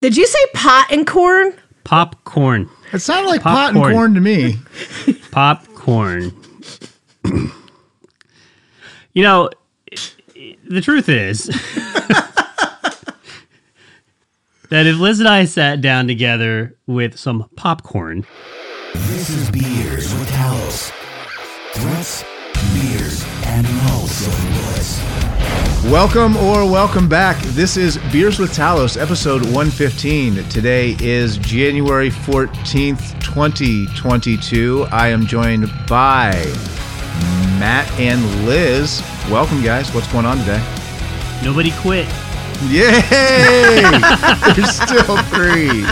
Did you say pot and corn? Popcorn. It sounded like pot and corn to me. Popcorn. you know, the truth is that if Liz and I sat down together with some popcorn, This is Beers with Talos. Threats, beers, and no silver bullets. Welcome or welcome back. This is Beers with Talos, episode 115. Today is January 14th, 2022. I am joined by Matt and Liz. Welcome, guys. What's going on today? nobody quit. Yay! There's still three.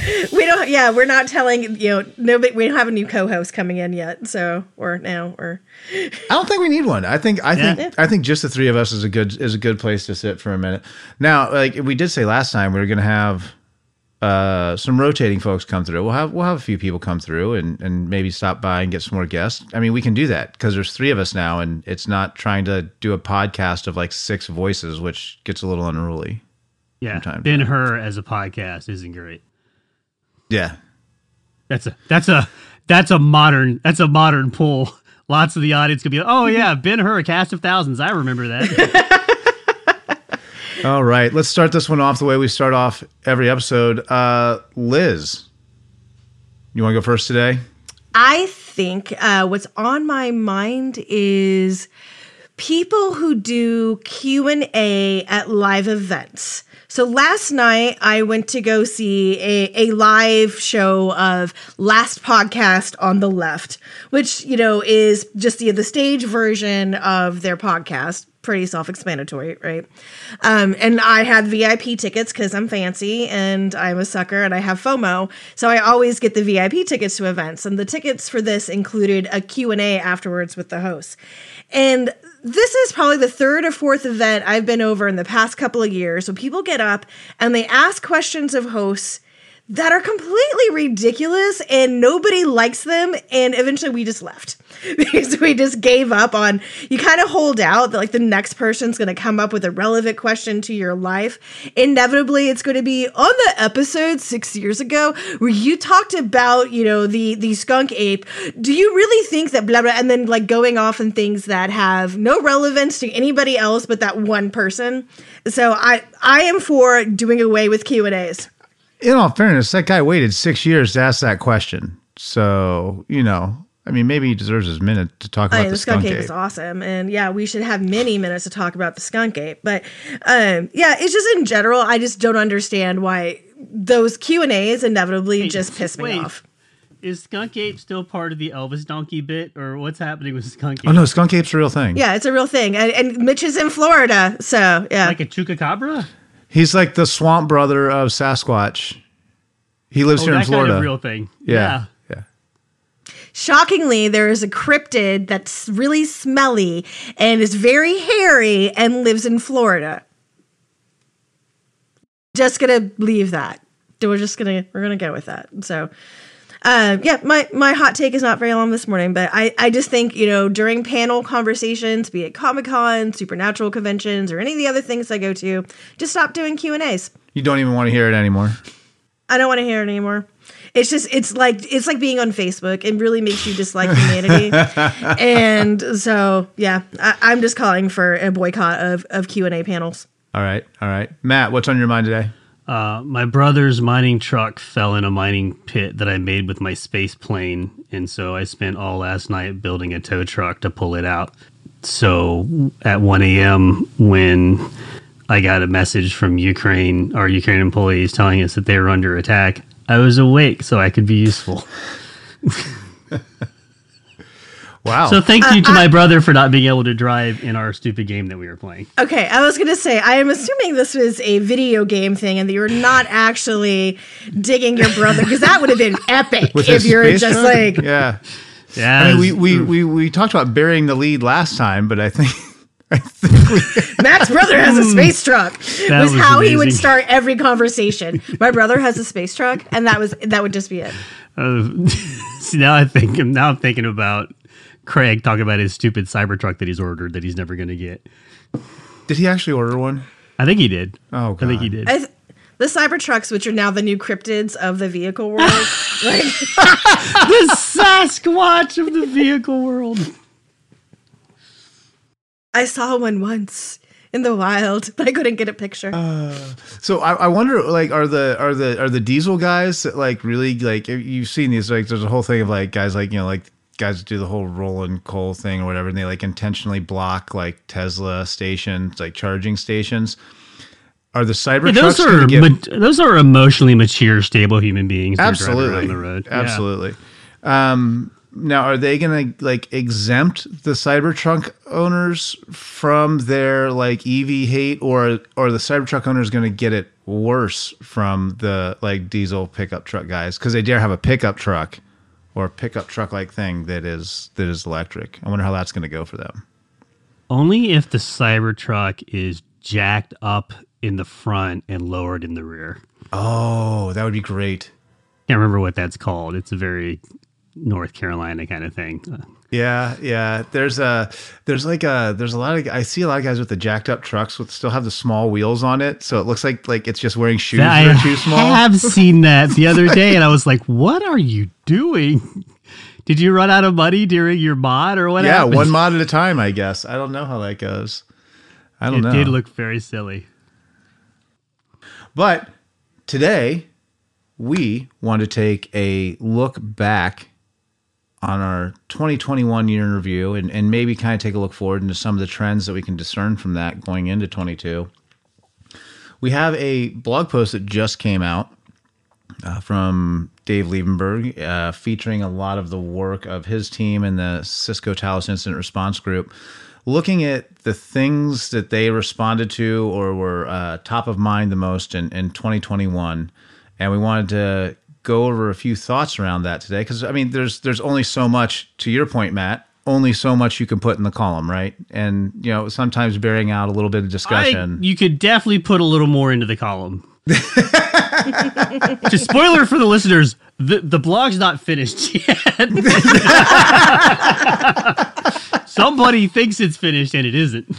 We don't. Yeah, we're not telling you know. Nobody. We don't have a new co-host coming in yet. So or now or I don't think we need one. I think I Yeah. think I think just the three of us is a good is a good place to sit for a minute. Now, like we did say last time, we were going to have uh, some rotating folks come through. We'll have we'll have a few people come through and and maybe stop by and get some more guests. I mean, we can do that because there's three of us now, and it's not trying to do a podcast of like six voices, which gets a little unruly. Yeah, Sometimes. Ben Hur as a podcast isn't great. Yeah, That's a that's a that's a modern that's a modern pull. Lots of the audience could be like, oh yeah, Ben Hur, a cast of thousands. I remember that. All right, let's start this one off the way we start off every episode. Uh, Liz, you want to go first today? I think uh, what's on my mind is people who do Q and A at live events. So last night I went to go see a, a live show of Last Podcast on the Left, which you know is just the the stage version of their podcast. Pretty self-explanatory, right? Um, and I had VIP tickets because I'm fancy and I'm a sucker and I have FOMO, so I always get the VIP tickets to events. And the tickets for this included a Q and A afterwards with the host. And this is probably the third or fourth event I've been over in the past couple of years. So people get up and they ask questions of hosts that are completely ridiculous and nobody likes them. And eventually we just left because we just gave up on you kind of hold out that like the next person's going to come up with a relevant question to your life. Inevitably, it's going to be on the episode six years ago where you talked about, you know, the, the skunk ape. Do you really think that blah, blah, and then like going off in things that have no relevance to anybody else but that one person. So I, I am for doing away with Q and A's. In all fairness, that guy waited six years to ask that question. So, you know, I mean, maybe he deserves his minute to talk about I mean, the the skunk, skunk ape ape. is awesome, and yeah, we should have many minutes to talk about the skunk ape. But um, yeah, it's just in general, I just don't understand why those Q and A's inevitably just piss me wait. off. Is Skunk Ape still part of the Elvis Donkey bit, or what's happening with Skunk Ape? Oh no, skunk ape's a real thing. Yeah, it's a real thing, and, and Mitch is in Florida, so yeah. Like a chupacabra? He's like the swamp brother of Sasquatch. He lives Oh, here in Florida. kind of real thing. yeah. yeah. yeah. Shockingly, there is a cryptid that's really smelly and is very hairy and lives in Florida. Just gonna leave that. We're just gonna we're gonna go with that. So, uh, yeah, my my hot take is not very long this morning, but I I just think you know during panel conversations, be it Comic Con, Supernatural conventions, or any of the other things I go to, just stop doing Q and A's. You don't even want to hear it anymore. I don't want to hear it anymore. It's just it's like it's like being on Facebook. It really makes you dislike humanity. and so yeah, I, I'm just calling for a boycott of of Q and A panels. All right. All right. Matt, what's on your mind today? Uh, my brother's mining truck fell in a mining pit that I made with my space plane, and so I spent all last night building a tow truck to pull it out. So at 1 a.m., when I got a message from Ukraine, our Ukraine employees telling us that they were under attack, I was awake so I could be useful. Wow. So thank you to uh, my uh, brother for not being able to drive in our stupid game that we were playing. Okay, I was gonna say I am assuming this was a video game thing and that you're not actually digging your brother because that would have been epic if you're just truck? like yeah. Yeah, I mean, we, we, hmm. we, we talked about burying the lead last time, but I think I think we, Matt's brother has a hmm. space truck. That was, was how he would start every conversation. My brother has a space truck, and that was that would just be it. Uh, see, now I think now I'm thinking about Craig talking about his stupid Cybertruck that he's ordered that he's never going to get. did he actually order one? I think he did. Oh, I think he did. I th- the Cybertrucks, which are now the new cryptids of the vehicle world. like, the Sasquatch of the vehicle world. I saw one once in the wild, but I couldn't get a picture. Uh, so I, I wonder, like, are the are the are the diesel guys that, like really like you've seen these like there's a whole thing of like guys like you know like guys do the whole rolling coal thing or whatever, and they like intentionally block like Tesla stations, like charging stations. Are the Cybertrucks those are get- ma- those are emotionally mature, stable human beings. absolutely the road. Yeah. absolutely um now are they gonna like exempt the cybertruck owners from their like ev hate or or the cybertruck owners gonna get it worse from the like diesel pickup truck guys because they dare have a pickup truck or a pickup truck like thing that is that is electric i wonder how that's gonna go for them Only if the Cybertruck is jacked up in the front and lowered in the rear. oh that would be great Can't remember what that's called. It's a very North Carolina kind of thing. Yeah, yeah. There's a there's like a there's a lot of I see a lot of guys with the jacked up trucks with still have the small wheels on it, so it looks like like it's just wearing shoes I that are too small. I have seen that the other day, and I was like, "What are you doing? Did you run out of money during your mod, or what?" yeah, happened? one mod at a time, I guess. I don't know how that goes. I don't It know. did look very silly. But today, we want to take a look back on our 2021 year in review and, and maybe kind of take a look forward into some of the trends that we can discern from that going into 22. We have a blog post that just came out uh, from Dave Liebenberg uh, featuring a lot of the work of his team and the Cisco Talos Incident Response Group looking at the things that they responded to or were uh, top of mind the most in, in 2021 and we wanted to go over a few thoughts around that today because i mean there's there's only so much to your point matt only so much you can put in the column right and you know sometimes bearing out a little bit of I, discussion you could definitely put a little more into the column. Just spoiler for the listeners: the the blog's not finished yet. Somebody thinks it's finished and it isn't.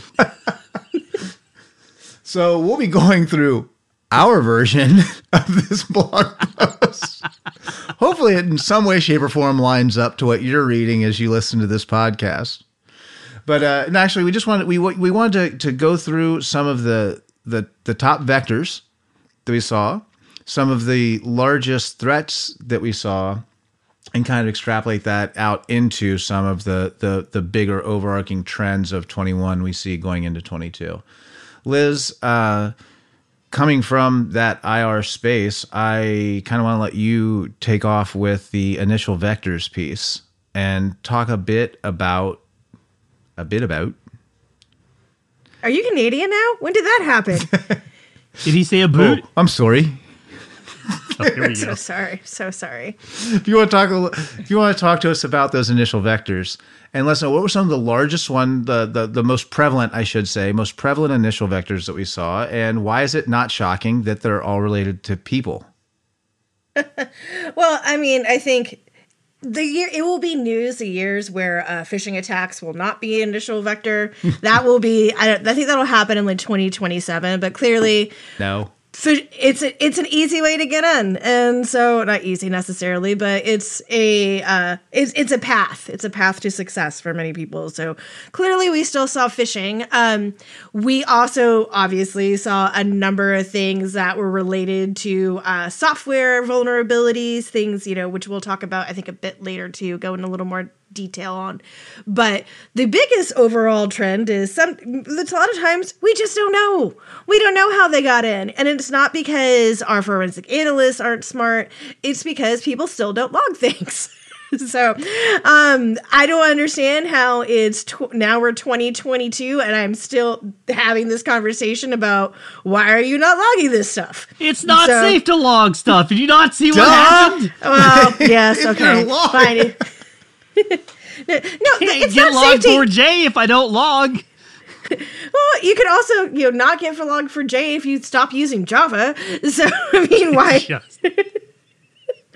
so we'll be going through our version of this blog post. Hopefully it in some way shape or form lines up to what you're reading as you listen to this podcast. But uh, and actually we just wanted we we wanted to, to go through some of the the the top vectors that we saw some of the largest threats that we saw and kind of extrapolate that out into some of the the the bigger overarching trends of 21 we see going into 22 liz uh coming from that ir space i kind of want to let you take off with the initial vectors piece and talk a bit about a bit about Are you Canadian now? When did that happen? Did he say a boot? oh, i'm sorry Oh, here we so go. sorry. So sorry. if you want to talk if you want to talk to us about those initial vectors and let's know what were some of the largest one the, the the most prevalent i should say most prevalent initial vectors that we saw and why is it not shocking that they're all related to people Well, I mean, I think the year it will be news the years where uh, phishing attacks will not be initial vector. that will be. I, don't- I think that'll happen in like 2027. But clearly, no it's a, it's an easy way to get in, and so not easy necessarily, but it's a uh, it's it's a path. It's a path to success for many people. So clearly, we still saw phishing. Um, we also obviously saw a number of things that were related to uh, software vulnerabilities, things you know, which we'll talk about I think a bit later to go in a little more detail on. But the biggest overall trend is some it's a lot of times we just don't know. We don't know how they got in. And it's not because our forensic analysts aren't smart. It's because people still don't log things. so um I don't understand how it's tw- now we're 2022 and I'm still having this conversation about why are you not logging this stuff? It's not So- safe to log stuff. Did you not see what Duh! happened? Well, yes, If okay. you're. Fine. No, it's get not Log4j if I don't log. Well, you could also, you know, not get for Log4j if you stop using Java. So, I mean, why?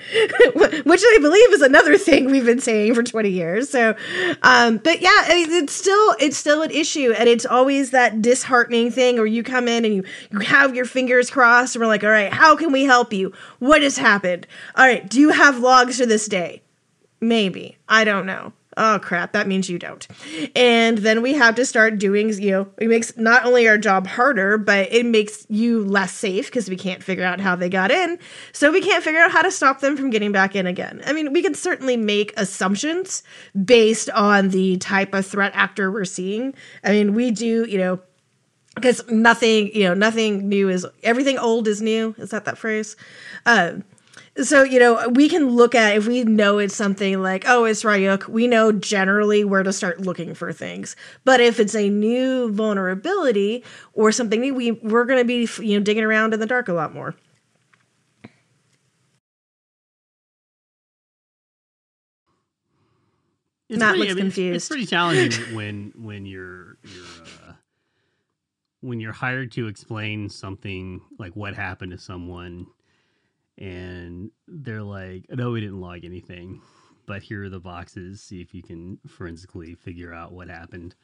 Which I believe is another thing we've been saying for 20 years. So, um, but yeah, it's still it's still an issue, and it's always that disheartening thing where you come in and you you have your fingers crossed, and we're like, all right, how can we help you? What has happened? All right, do you have logs for this day? Maybe. I don't know. Oh crap. That means you don't. And then we have to start doing you know it makes not only our job harder but it makes you less safe because we can't figure out how they got in. So we can't figure out how to stop them from getting back in again. I mean we can certainly make assumptions based on the type of threat actor we're seeing. I mean we do you know because nothing you know nothing new is everything old is new. Is that that phrase? Um so you know we can look at if we know it's something like oh it's Ryuk, we know generally where to start looking for things. But if it's a new vulnerability or something new, we we're going to be you know digging around in the dark a lot more. It's Matt pretty, looks I mean, it's- confused. It's pretty challenging when when you're you're uh, when you're hired to explain something like what happened to someone, and they're like, "No, we didn't log anything, but here are the boxes. See if you can forensically figure out what happened."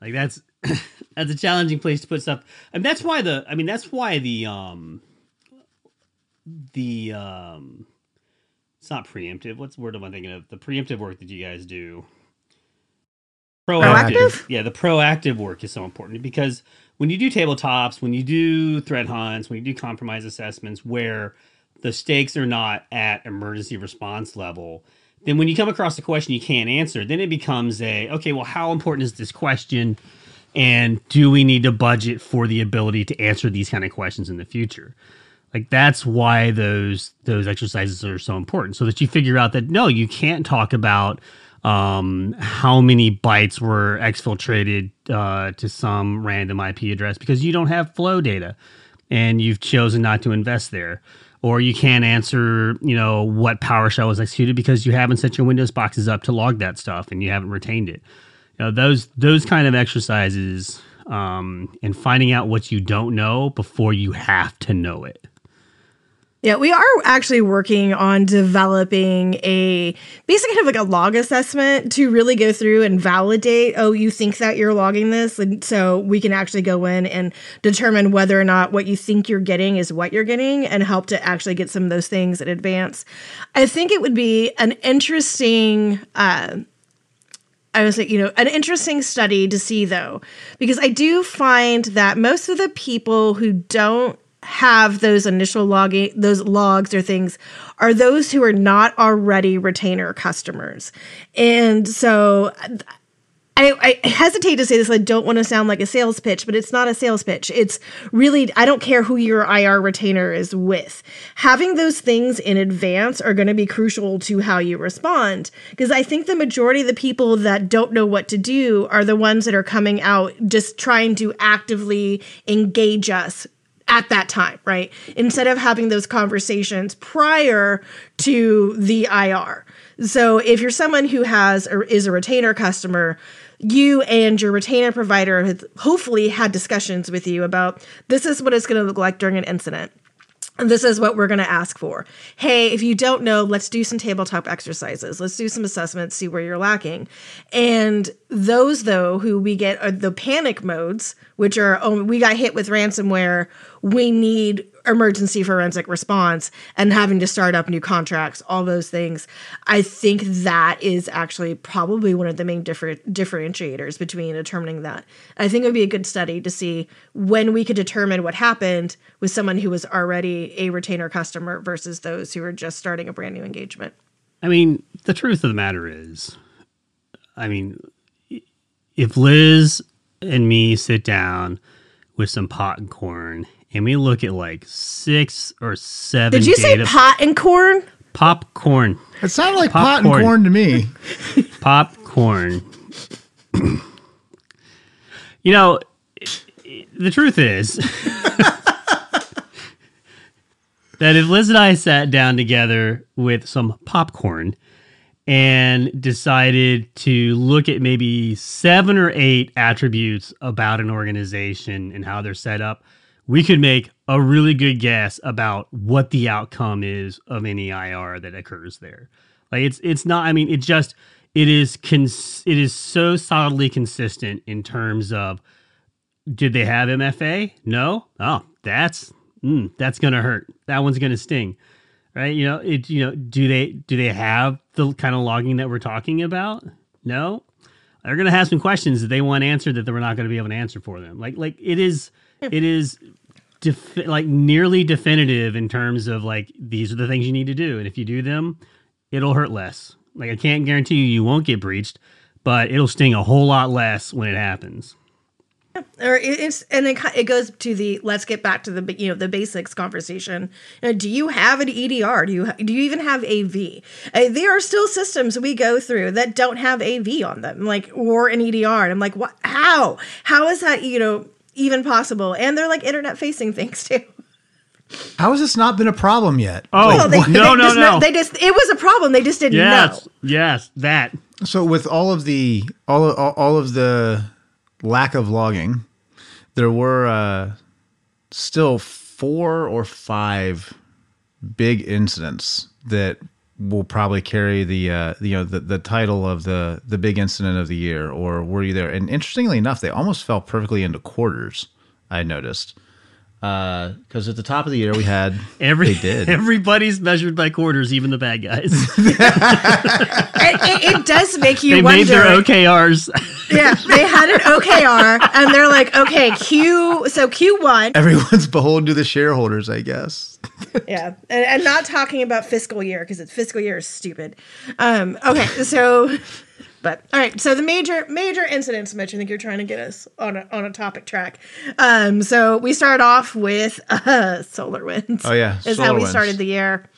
Like that's that's a challenging place to put stuff, and that's why the I mean that's why the um the um it's not preemptive. What's the word am I thinking of? The preemptive work that you guys do. Proactive? Yeah, the proactive work is so important because when you do tabletops, when you do threat hunts, when you do compromise assessments where the stakes are not at emergency response level, then when you come across a question you can't answer, then it becomes a okay, well, how important is this question? And do we need to budget for the ability to answer these kind of questions in the future? Like that's why those those exercises are so important, so that you figure out that no, you can't talk about um, how many bytes were exfiltrated uh, to some random IP address because you don't have flow data, and you've chosen not to invest there. Or you can't answer, you know, what PowerShell was executed because you haven't set your Windows boxes up to log that stuff and you haven't retained it. You know, those those kind of exercises um, and finding out what you don't know before you have to know it. Yeah, we are actually working on developing a basically kind of like a log assessment to really go through and validate, oh, you think that you're logging this. And so we can actually go in and determine whether or not what you think you're getting is what you're getting and help to actually get some of those things in advance. I think it would be an interesting uh, I was like, you know, an interesting study to see though, because I do find that most of the people who don't have those initial logging, those logs or things, are those who are not already retainer customers. And so I, I hesitate to say this. I don't want to sound like a sales pitch, but it's not a sales pitch. It's really, I don't care who your IR retainer is with. Having those things in advance are going to be crucial to how you respond. Because I think the majority of the people that don't know what to do are the ones that are coming out just trying to actively engage us at that time, right? Instead of having those conversations prior to the IR. So if you're someone who has or is a retainer customer, you and your retainer provider have hopefully had discussions with you about this is what it's going to look like during an incident. And this is what we're going to ask for. Hey, if you don't know, let's do some tabletop exercises. Let's do some assessments, see where you're lacking. And those, though, who we get are the panic modes, which are, oh, we got hit with ransomware. We need emergency forensic response and having to start up new contracts, all those things. I think that is actually probably one of the main different differentiators between determining that. I think it would be a good study to see when we could determine what happened with someone who was already a retainer customer versus those who are just starting a brand new engagement. I mean, the truth of the matter is, I mean, if Liz and me sit down with some pot and corn and we look at like six or seven Did you say data pot and corn? popcorn, It sounded like pot and Popcorn. corn to me. popcorn. you know, the truth is that if Liz and I sat down together with some popcorn and decided to look at maybe seven or eight attributes about an organization and how they're set up, we could make a really good guess about what the outcome is of any IR that occurs there. Like it's it's not. I mean, it just it is cons- it is so solidly consistent in terms of did they have MFA? No. Oh, that's mm, that's gonna hurt. That one's gonna sting, right? You know, it. You know, do they do they have the kind of logging that we're talking about? No. They're gonna have some questions that they want answered that we're not gonna be able to answer for them. Like like it is it is defi- like nearly definitive in terms of like these are the things you need to do, and if you do them, it'll hurt less. Like I can't guarantee you you won't get breached, but it'll sting a whole lot less when it happens. Or it's and it, it goes to the let's get back to the you know the basics conversation. You know, do you have an edr do you do you even have av uh, there are still systems we go through that don't have av on them like or an edr and i'm like what how? How is that you know even possible? And they're like internet facing things too. How has this not been a problem yet? Oh Well, they, no they no just, no! they just it was a problem they just didn't yes know. yes that. So with all of the all all, all of the lack of logging, there were uh, still four or five big incidents that will probably carry the uh, you know the, the title of the the big incident of the year or were you there? And interestingly enough, they almost fell perfectly into quarters. I noticed because at the top of the year we had every they did everybody's measured by quarters, even the bad guys. it, it, it does make you they wonder made their OKRs. yeah they had an okr and they're like okay q so q1 everyone's beholden to the shareholders, I guess. yeah and, and not talking about fiscal year because it's fiscal year is stupid um okay so but all right so the major major incidents mitch i think you're trying to get us on a, on a topic track um so we start off with uh SolarWinds Oh, yeah, is how we SolarWinds. started the year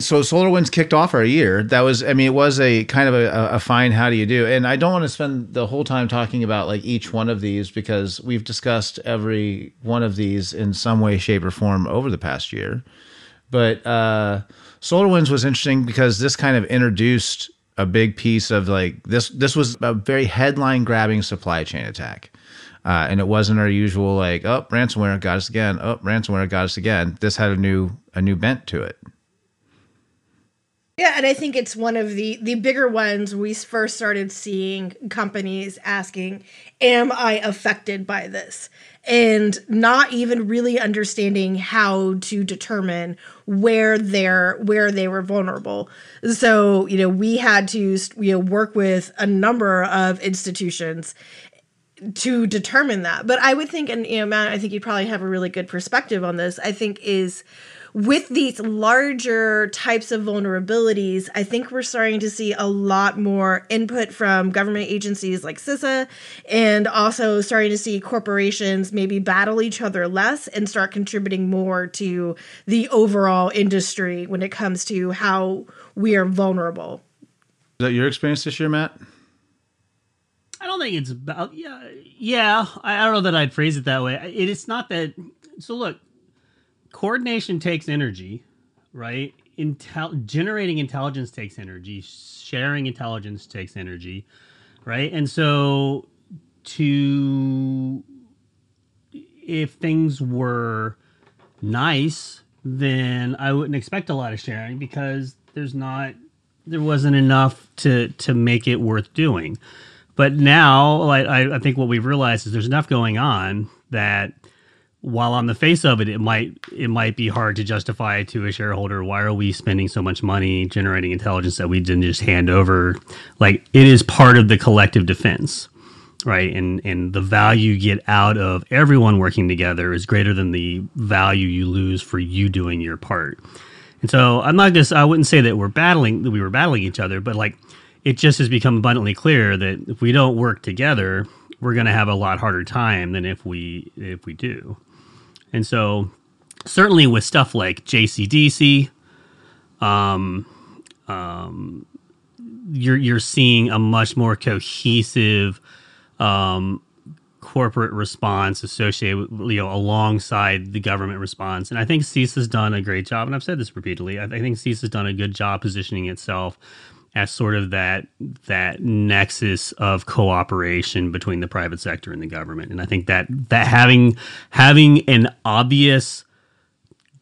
so SolarWinds kicked off our year. That was, I mean, it was a kind of a, a fine how do you do. And I don't want to spend the whole time talking about like each one of these because we've discussed every one of these in some way, shape, or form over the past year. But uh, SolarWinds was interesting because this kind of introduced a big piece of like this. This was a very headline grabbing supply chain attack. Uh, and it wasn't our usual like, oh, ransomware got us again. Oh, ransomware got us again. This had a new a new bent to it. Yeah, and I think it's one of the the bigger ones we first started seeing companies asking, "Am I affected by this?" And not even really understanding how to determine where they're where they were vulnerable. So, you know, we had to you know work with a number of institutions to determine that. But I would think, and you know, Matt, I think you probably have a really good perspective on this. I think is with these larger types of vulnerabilities, I think we're starting to see a lot more input from government agencies like CISA, and also starting to see corporations maybe battle each other less and start contributing more to the overall industry when it comes to how we are vulnerable. Is that your experience this year, Matt? I don't think it's about yeah yeah. I, I don't know that I'd phrase it that way. It, it's not that. So look, coordination takes energy, right? Intel generating intelligence takes energy. Sharing intelligence takes energy, right? And so to if things were nice, then I wouldn't expect a lot of sharing because there's not there wasn't enough to to make it worth doing. But now, I, I think what we've realized is there's enough going on that while on the face of it, it might it might be hard to justify to a shareholder why are we spending so much money generating intelligence that we didn't just hand over? Like it is part of the collective defense, right? And and the value you get out of everyone working together is greater than the value you lose for you doing your part. And so I'm not just I wouldn't say that we're battling that we were battling each other, but like it just has become abundantly clear that if we don't work together, we're going to have a lot harder time than if we if we do. And so certainly with stuff like JCDC, um, um, you're you're seeing a much more cohesive um, corporate response associated with, you know alongside the government response. And i think CISA has done a great job and i've said this repeatedly i I think CISA has done a good job positioning itself as sort of that that nexus of cooperation between the private sector and the government. And I think that that having having an obvious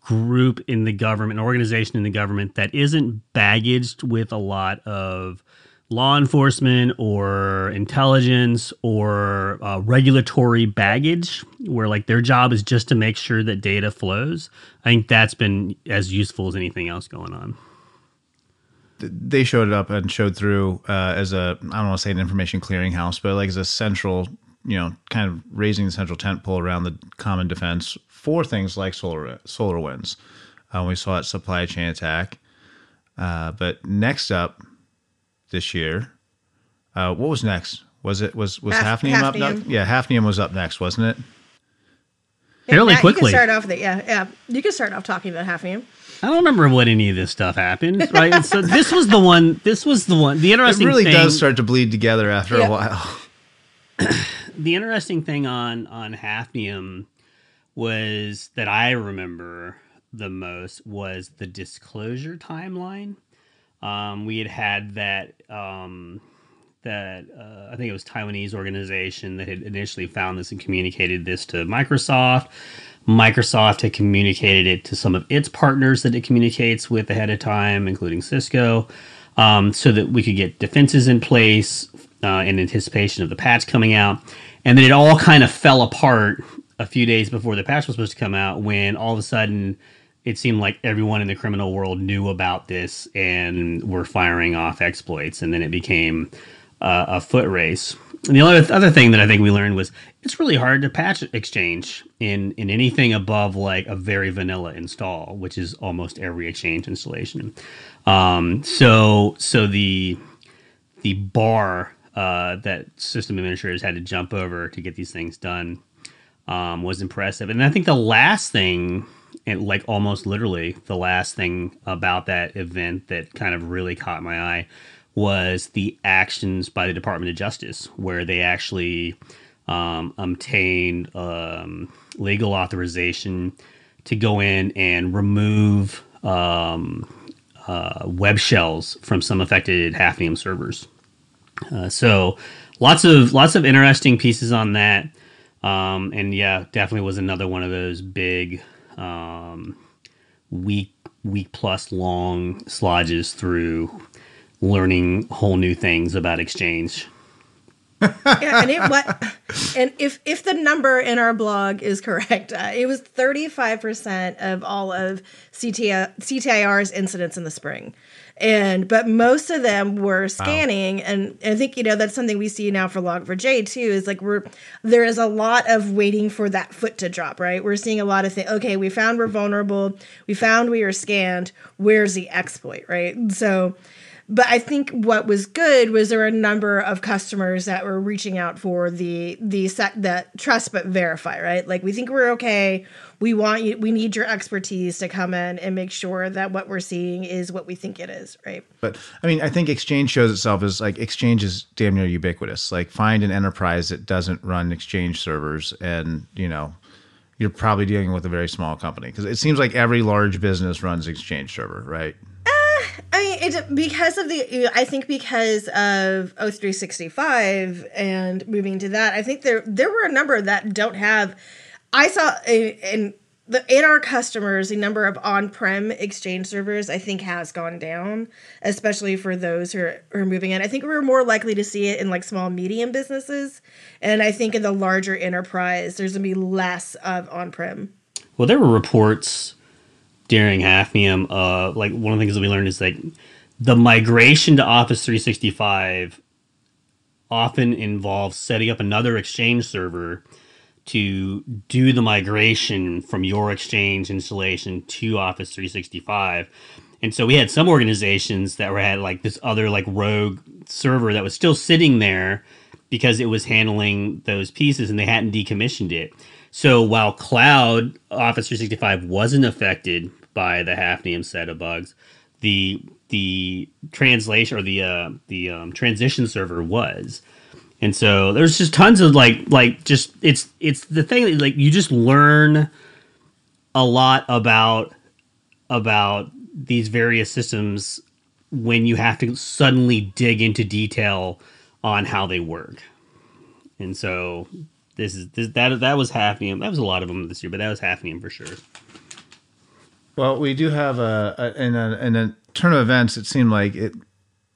group in the government, an organization in the government that isn't baggaged with a lot of law enforcement or intelligence or uh, regulatory baggage where like their job is just to make sure that data flows i think that's been as useful as anything else going on they showed it up and showed through uh, as a I don't want to say an information clearinghouse, but like as a central, you know, kind of raising the central tent pole around the common defense for things like solar SolarWinds. Uh, we saw that supply chain attack. Uh, but next up this year, uh, what was next? Was it was was Haf- Hafnium, up? Hafnium. Yeah, Hafnium was up next, wasn't it? Fairly Matt, quickly. You can start off with it. Yeah, yeah. You can start off talking about Hafnium. i don't remember what any of this stuff happened right so this was the one this was the one the interesting. It interesting really thing, does start to bleed together after Yeah. a while. the interesting thing on on Hafnium was that I remember the most was the disclosure timeline. Um, we had had that um, that uh, I think it was Taiwanese organization that had initially found this and communicated this to Microsoft. Microsoft had communicated it to some of its partners that it communicates with ahead of time, including Cisco, um, so that we could get defenses in place uh, in anticipation of the patch coming out. And then it all kind of fell apart a few days before the patch was supposed to come out when all of a sudden it seemed like everyone in the criminal world knew about this and were firing off exploits. And then it became uh, a foot race. And the other other thing that I think we learned was it's really hard to patch Exchange in in anything above like a very vanilla install, which is almost every Exchange installation. Um, so so the the bar uh, that system administrators had to jump over to get these things done um, was impressive. And I think the last thing, and like almost literally the last thing about that event that kind of really caught my eye was the actions by the Department of Justice, where they actually um, obtained um, legal authorization to go in and remove um, uh, web shells from some affected Hafnium servers. Uh, so lots of lots of interesting pieces on that. Um, and yeah, definitely was another one of those big um, week week plus long slodges through learning whole new things about exchange. yeah, and it what and if if the number in our blog is correct, uh, it was 35% of all of CTI, CTIR's incidents in the spring. And but most of them were scanning and I think you know that's something we see now for Log4j too is like we're there is a lot of waiting for that foot to drop, right? We're seeing a lot of things. Okay, we found we're vulnerable. We found we are scanned. Where's the exploit, right? So but I think what was good was there were a number of customers that were reaching out for the the sec that trust but verify, right? Like we think we're okay. We want you. We need your expertise to come in and make sure that what we're seeing is what we think it is, right? But I mean, I think Exchange shows itself as like Exchange is damn near ubiquitous. Like find an enterprise that doesn't run Exchange servers, and you know, you're probably dealing with a very small company because it seems like every large business runs Exchange server, right? I mean, it because of the. I think because of O365 and moving to that, I think there there were a number that don't have. I saw in, the in our customers the number of on-prem Exchange servers I think has gone down, especially for those who are, who are moving in. I think we're more likely to see it in like small medium businesses, and I think in the larger enterprise there's gonna be less of on-prem. Well, there were reports during Hafnium. Uh, like one of the things that we learned is like the migration to Office 365 often involves setting up another Exchange server to do the migration from your Exchange installation to Office 365. And so we had some organizations that were had like this other like rogue server that was still sitting there because it was handling those pieces and they hadn't decommissioned it. So while cloud Office 365 wasn't affected by the Hafnium set of bugs, the the translation or the uh, the um, transition server was. And so there's just tons of like like just it's it's the thing that like you just learn a lot about about these various systems when you have to suddenly dig into detail on how they work. And so this is this, that that was happening. That was a lot of them this year, but that was happening for sure. Well, we do have a, a in a in a turn of events. It seemed like it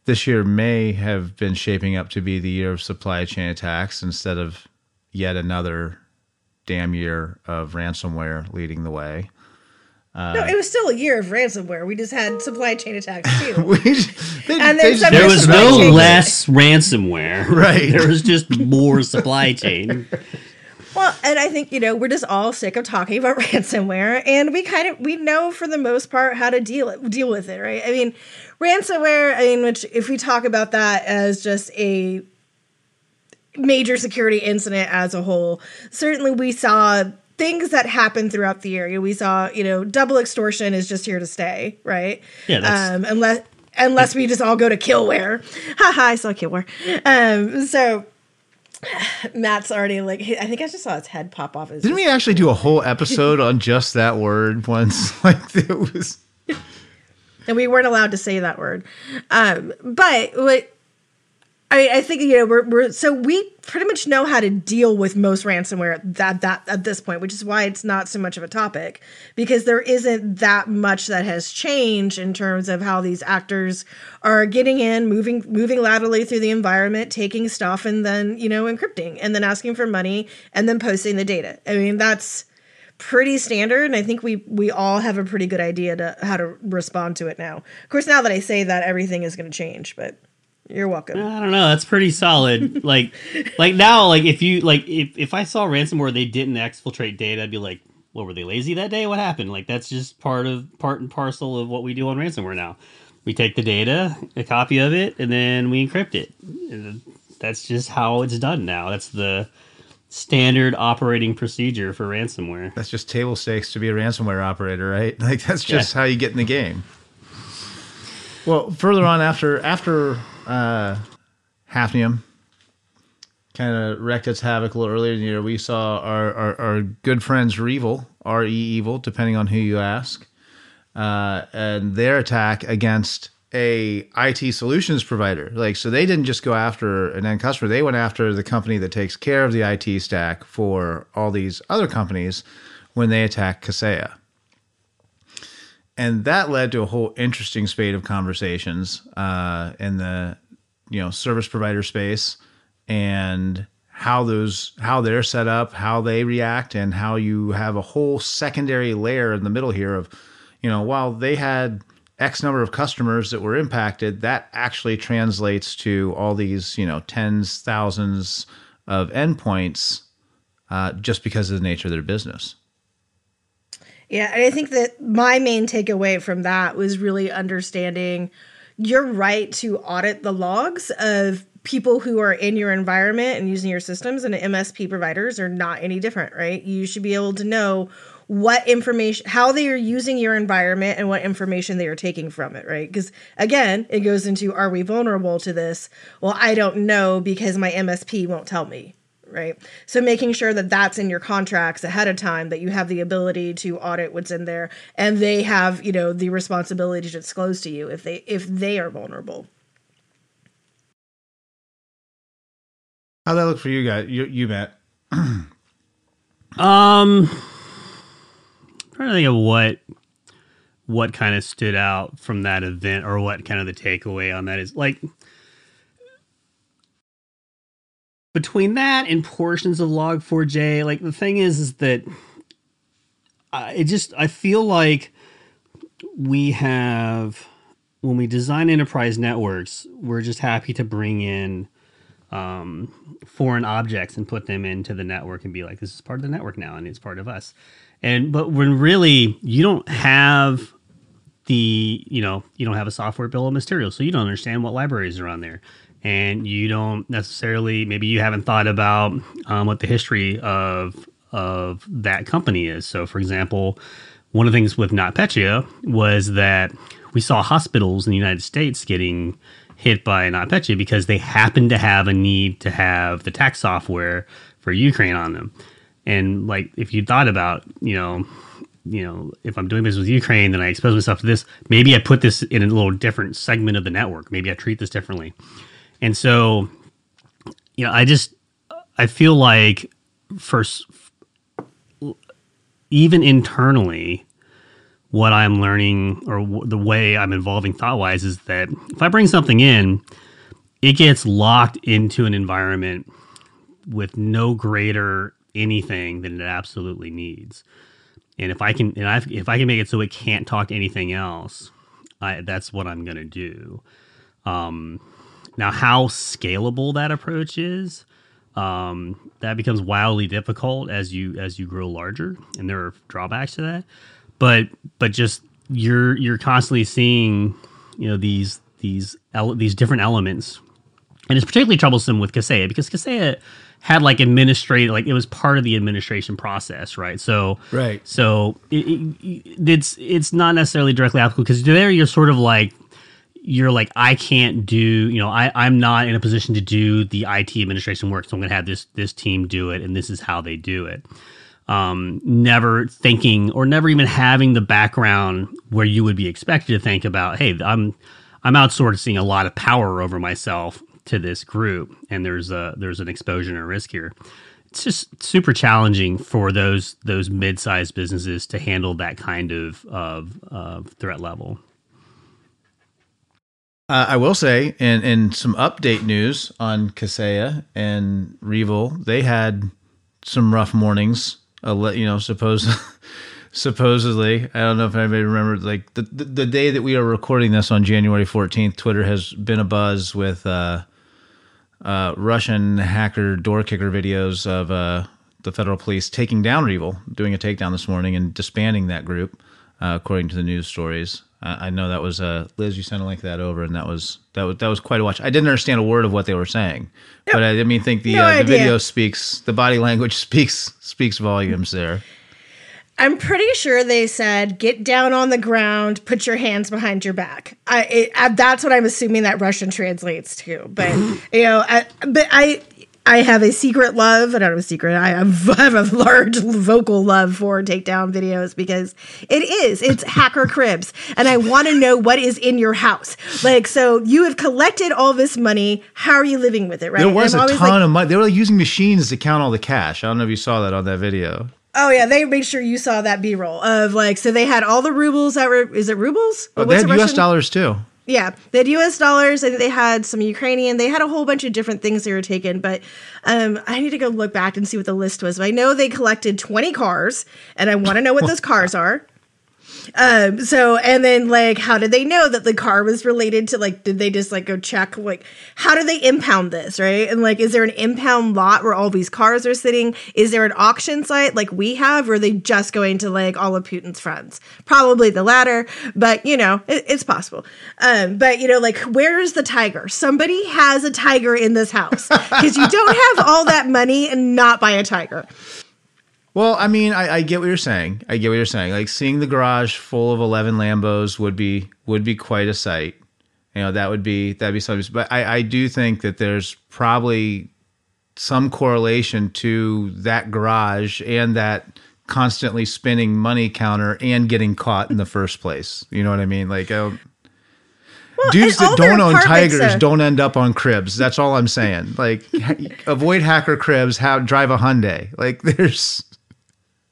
this year may have been shaping up to be the year of supply chain attacks instead of yet another damn year of ransomware leading the way. no, it was still a year of ransomware. We just had supply chain attacks too. We- they- And they just There There's was no less ransomware. Right. There was just more supply chain. Well, and I think you know we're just all sick of talking about ransomware, and we kind of we know for the most part how to deal deal with it, right? I mean, ransomware. I mean, which if we talk about that as just a major security incident as a whole, certainly we saw things that happened throughout the area. We saw, you know, double extortion is just here to stay, right? Yeah, that's- um, unless unless we just all go to killware. Haha, I saw killware. Um, so. Matt's already like I think I just saw his head pop off his Didn't we actually do a whole episode on just that word once? Like it was. and we weren't allowed to say that word. Um, but what I, I think you know we're, we're so we pretty much know how to deal with most ransomware at that that at this point, which is why it's not so much of a topic because there isn't that much that has changed in terms of how these actors are getting in, moving moving laterally through the environment, taking stuff and then you know encrypting and then asking for money and then posting the data. I mean that's pretty standard and i think we we all have a pretty good idea to how to respond to it now of course now that i say that everything is going to change but you're welcome I don't know. That's pretty solid. like, like now, like if you like if if I saw ransomware they didn't exfiltrate data, I'd be like, "What were they lazy that day? What happened?" Like that's just part of part and parcel of what we do on ransomware now. We take the data, a copy of it, and then we encrypt it. And That's just how it's done now. That's the standard operating procedure for ransomware. That's just table stakes to be a ransomware operator, right? Like that's just Yeah. how you get in the game. Well, further on after after uh, Hafnium kind of wrecked its havoc a little earlier in the year, we saw our our, our good friends Revil, R E Evil, depending on who you ask, uh, and their attack against a IT solutions provider. Like, so they didn't just go after an end customer; they went after the company that takes care of the IT stack for all these other companies when they attack Kaseya. And that led to a whole interesting spate of conversations uh, in the you know service provider space and how those how they're set up, how they react, and how you have a whole secondary layer in the middle here of you know while they had X number of customers that were impacted, that actually translates to all these you know tens thousands of endpoints uh, just because of the nature of their business. Yeah, and I think that my main takeaway from that was really understanding you're right to audit the logs of people who are in your environment and using your systems and MSP providers are not any different, right? You should be able to know what information how they are using your environment and what information they are taking from it, right? Because again, it goes into are we vulnerable to this? Well, I don't know because my MSP won't tell me right? So making sure that that's in your contracts ahead of time, that you have the ability to audit what's in there, and they have, you know, the responsibility to disclose to you if they if they are vulnerable. How'd that look for you guys? You, you Matt. Um, trying to think of what what kind of stood out from that event, or what kind of the takeaway on that is. Like between that and portions of Log4j, like the thing is, is that I it just I feel like we have when we design enterprise networks, we're just happy to bring in um, foreign objects and put them into the network and be like, this is part of the network now and it's part of us. And but when really you don't have the you know you don't have a software bill of materials, so you don't understand what libraries are on there, and you don't necessarily maybe you haven't thought about um, what the history of of that company is. So, for example, one of the things with NotPetya was that we saw hospitals in the United States getting hit by NotPetya because they happened to have a need to have the tax software for Ukraine on them. And like, if you thought about, you know, you know, if I'm doing business with Ukraine, then I expose myself to this. Maybe I put this in a little different segment of the network. Maybe I treat this differently. And so, you know, I just, I feel like first, even internally, what I'm learning or w- the way I'm evolving thought wise is that if I bring something in, it gets locked into an environment with no greater anything than it absolutely needs. And if I can, and I, if I can make it so it can't talk to anything else, I, that's what I'm going to do. Um, now, how scalable that approach is, um, that becomes wildly difficult as you as you grow larger, and there are drawbacks to that. But but just you're you're constantly seeing you know these these ele- these different elements, and it's particularly troublesome with Kaseya because Kaseya had like administrative like it was part of the administration process right so Right. so it, it, it's it's not necessarily directly applicable because there you're sort of like you're like I can't do you know I I'm not in a position to do the IT administration work so I'm going to have this this team do it and this is how they do it. Um never thinking or never even having the background where you would be expected to think about hey I'm I'm outsourcing a lot of power over myself to this group and there's a there's an exposure and risk here. It's just super challenging for those those mid-sized businesses to handle that kind of of, of threat level Uh, I will say, in in some update news on Kaseya and REvil, they had some rough mornings. You know, suppose supposedly, I don't know if anybody remembered. Like the, the the day that we are recording this on January fourteenth, Twitter has been a buzz with uh, uh, Russian hacker door kicker videos of uh, the federal police taking down REvil, doing a takedown this morning and disbanding that group, uh, according to the news stories. I I know that was uh, Liz. You sent a link that over, and that was that was that was quite a watch. I didn't understand a word of what they were saying, but I, I mean, think the No uh, the video speaks, the body language speaks speaks volumes there. I'm pretty sure they said, "Get down on the ground, put your hands behind your back." I, it, I that's what I'm assuming that Russian translates to. But you know, I, but I I have a secret love. I don't have a secret. I have, I have a large vocal love for takedown videos because it is it's hacker cribs, and I want to know what is in your house. Like, so you have collected all this money. How are you living with it? Right? There was a ton like, of money. They were like, using machines to count all the cash. I don't know if you saw that on that video. Oh yeah, they made sure you saw that B roll of like so they had all the rubles that were is it rubles? Oh, What's they had U.S. Dollars too. Yeah, they had U.S. dollars. I think they had some Ukrainian. They had a whole bunch of different things they were taking. But um, I need to go look back and see what the list was. But I know they collected twenty cars, and I want to know what those cars are. Um, so and then like how did they know that the car was related to like did they just like go check like how do they impound this, right? And like is there an impound lot where all these cars are sitting? Is there an auction site like we have, or are they just going to like all of Putin's friends? Probably the latter, but you know, it, it's possible. Um, but you know, like where is the tiger? Somebody has a tiger in this house because you don't have all that money and not buy a tiger. Well, I mean, I, I get what you're saying. I get what you're saying. Like seeing the garage full of eleven Lambos would be would be quite a sight. You know, that would be that'd be something. But I, I do think that there's probably some correlation to that garage and that constantly spinning money counter and getting caught in the first place. You know what I mean? Like, um, dudes and all that don't own tigers are- don't end up on cribs. That's all I'm saying. Like, avoid hacker cribs. Have drive a Hyundai. Like, there's.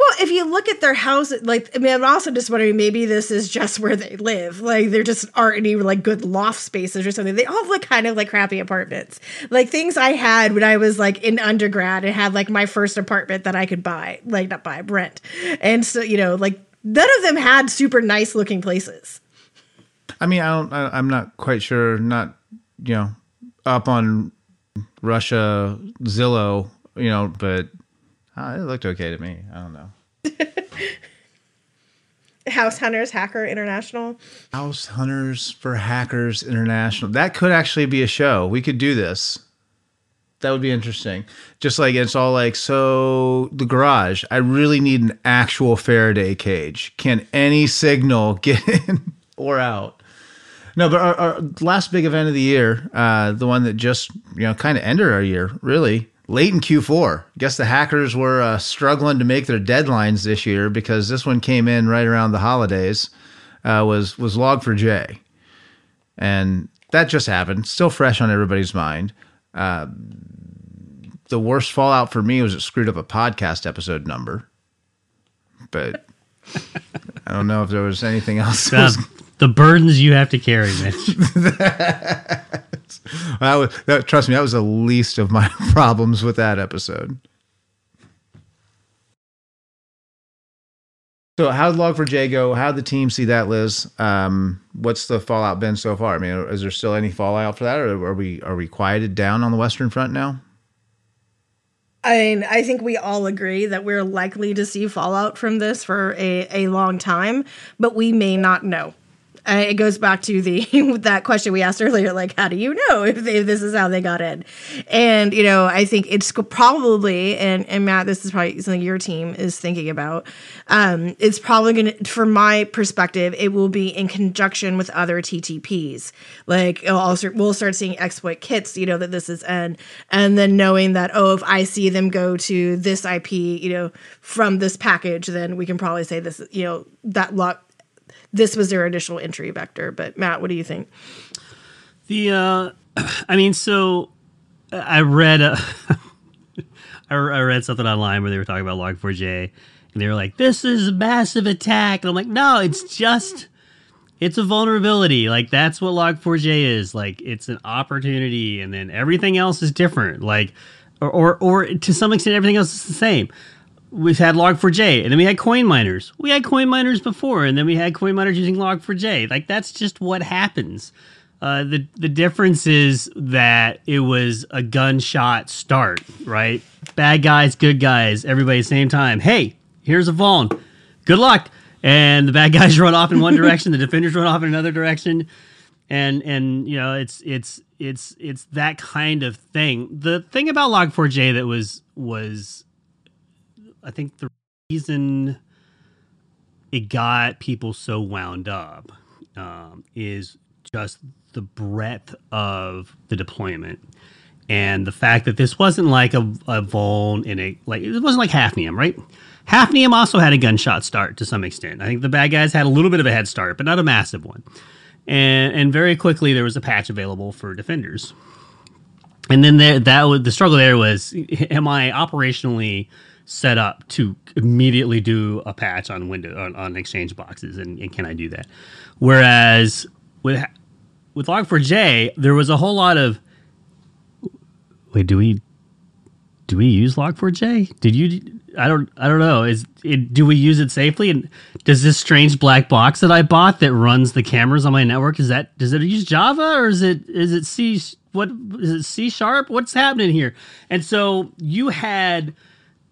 Well, if you look at their house, like I mean, I'm also just wondering maybe this is just where they live. Like there just aren't any like good loft spaces or something. They all look kind of like crappy apartments, like things I had when I was like in undergrad and had like my first apartment that I could buy, like not buy, rent. And so you know, like none of them had super nice looking places. I mean, I don't. I, I'm not quite sure. Not you know, up on Russia Zillow. You know, but uh, it looked okay to me. I don't know. House Hunters Hacker International. House Hunters for Hackers International. That could actually be a show. We could do this. That would be interesting. Just like it's all like, so the garage, I really need an actual Faraday cage. Can any signal get in or out? No, but our, our last big event of the year, uh, the one that just, you know, kind of ended our year, really, late in Q4. Guess the hackers were uh, struggling to make their deadlines this year because this one came in right around the holidays. Uh, was was Log4j, and that just happened. Still fresh on everybody's mind. Uh, the worst fallout for me was it screwed up a podcast episode number, but I don't know if there was anything else. that was- the burdens you have to carry, Mitch. that was that, trust me, that was the least of my problems with that episode. So, how'd Log4j go? How'd the team see that, Liz? Um, what's the fallout been so far? I mean, is there still any fallout for that, or are we are we quieted down on the Western Front now? I mean, I think we all agree that we're likely to see fallout from this for a, a long time, but we may not know. Uh, it goes back to the that question we asked earlier, like how do you know if, they, if this is how they got in? And you know, I think it's probably and and Matt, this is probably something your team is thinking about. Um, it's probably going to, from my perspective, it will be in conjunction with other TTPs. Like also, we'll start seeing exploit kits, you know, that this is and and then knowing that oh, if I see them go to this IP, you know, from this package, then we can probably say this, you know, that lot this was their initial entry vector. But Matt, what do you think? The, uh, I mean, so I read, uh, I I read something online where they were talking about Log4j, and they were like, "This is a massive attack," and I'm like, "No, it's just." It's a vulnerability. Like that's what Log4j is. Like it's an opportunity, and then everything else is different. Like, or or, or to some extent, everything else is the same. We've had Log4j, and then we had coin miners. We had coin miners before, and then we had coin miners using Log4j. Like that's just what happens. Uh, the the difference is that it was a gunshot start, right? Bad guys, good guys, everybody same time. Hey, here's a vuln. Good luck. And the bad guys run off in one direction, the defenders run off in another direction, and and you know it's it's it's it's that kind of thing. The thing about Log4j that was was, I think the reason it got people so wound up um, is just the breadth of the deployment and the fact that this wasn't like a, a vuln in a like it wasn't like Hafnium, right? Hafnium also had a gunshot start to some extent. I think the bad guys had a little bit of a head start, but not a massive one. And and very quickly there was a patch available for defenders. And then there that was the struggle there was am I operationally set up to immediately do a patch on window on, on exchange boxes and, and can I do that? Whereas with with Log4j, there was a whole lot of wait, do we do we use Log4j? Did you? I don't. I don't know. Is it? Do we use it safely? And does this strange black box that I bought that runs the cameras on my network is that? Does it use Java or is it? Is it C? What is it? C sharp? What's happening here? And so you had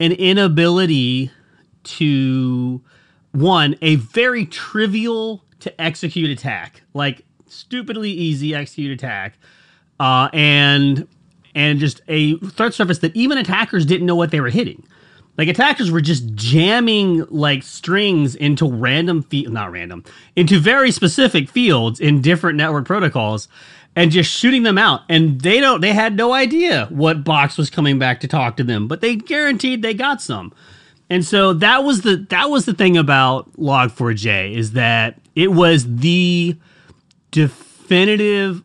an inability to one a very trivial to execute attack, like stupidly easy execute attack, uh, and and just a threat surface that even attackers didn't know what they were hitting. Like attackers were just jamming like strings into random field, not random, into very specific fields in different network protocols and just shooting them out. And they don't they had no idea what box was coming back to talk to them, but they guaranteed they got some. And so that was the that was the thing about Log4j is that it was the definitive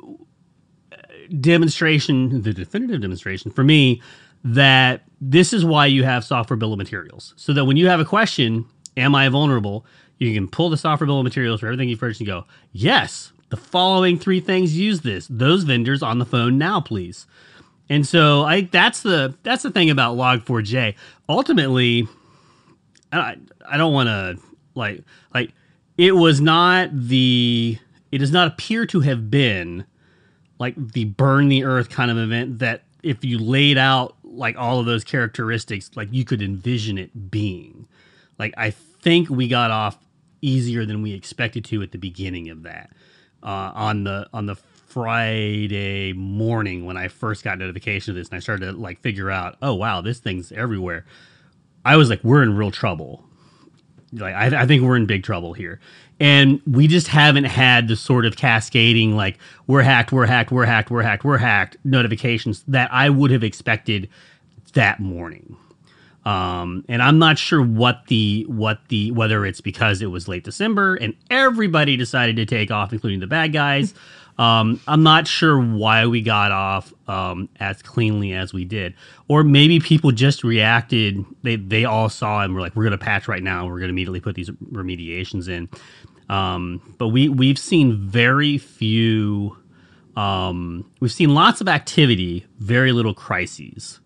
uh, demonstration, the definitive demonstration for me that this is why you have software bill of materials. So that when you have a question, am I vulnerable? You can pull the software bill of materials for everything you've purchased and go, yes, the following three things use this. Those vendors on the phone now, please. And so I that's the that's the thing about Log4j. Ultimately, I I don't want to like like it was not the it does not appear to have been like the burn the earth kind of event that if you laid out like all of those characteristics like you could envision it being like i think we got off easier than we expected to at the beginning of that uh, on the on the friday morning when i first got notification of this and i started to like figure out oh wow this thing's everywhere. I was like we're in real trouble. Like I, I think we're in big trouble here, and we just haven't had the sort of cascading like we're hacked, we're hacked, we're hacked, we're hacked, we're hacked notifications that I would have expected that morning. Um, and I'm not sure what the what the whether it's because it was late December and everybody decided to take off, including the bad guys. Um, I'm not sure why we got off um, as cleanly as we did, or maybe people just reacted. They they all saw and were like, "We're going to patch right now. We're going to immediately put these remediations in." Um, but we we've seen very few. Um, we've seen lots of activity, very little crises.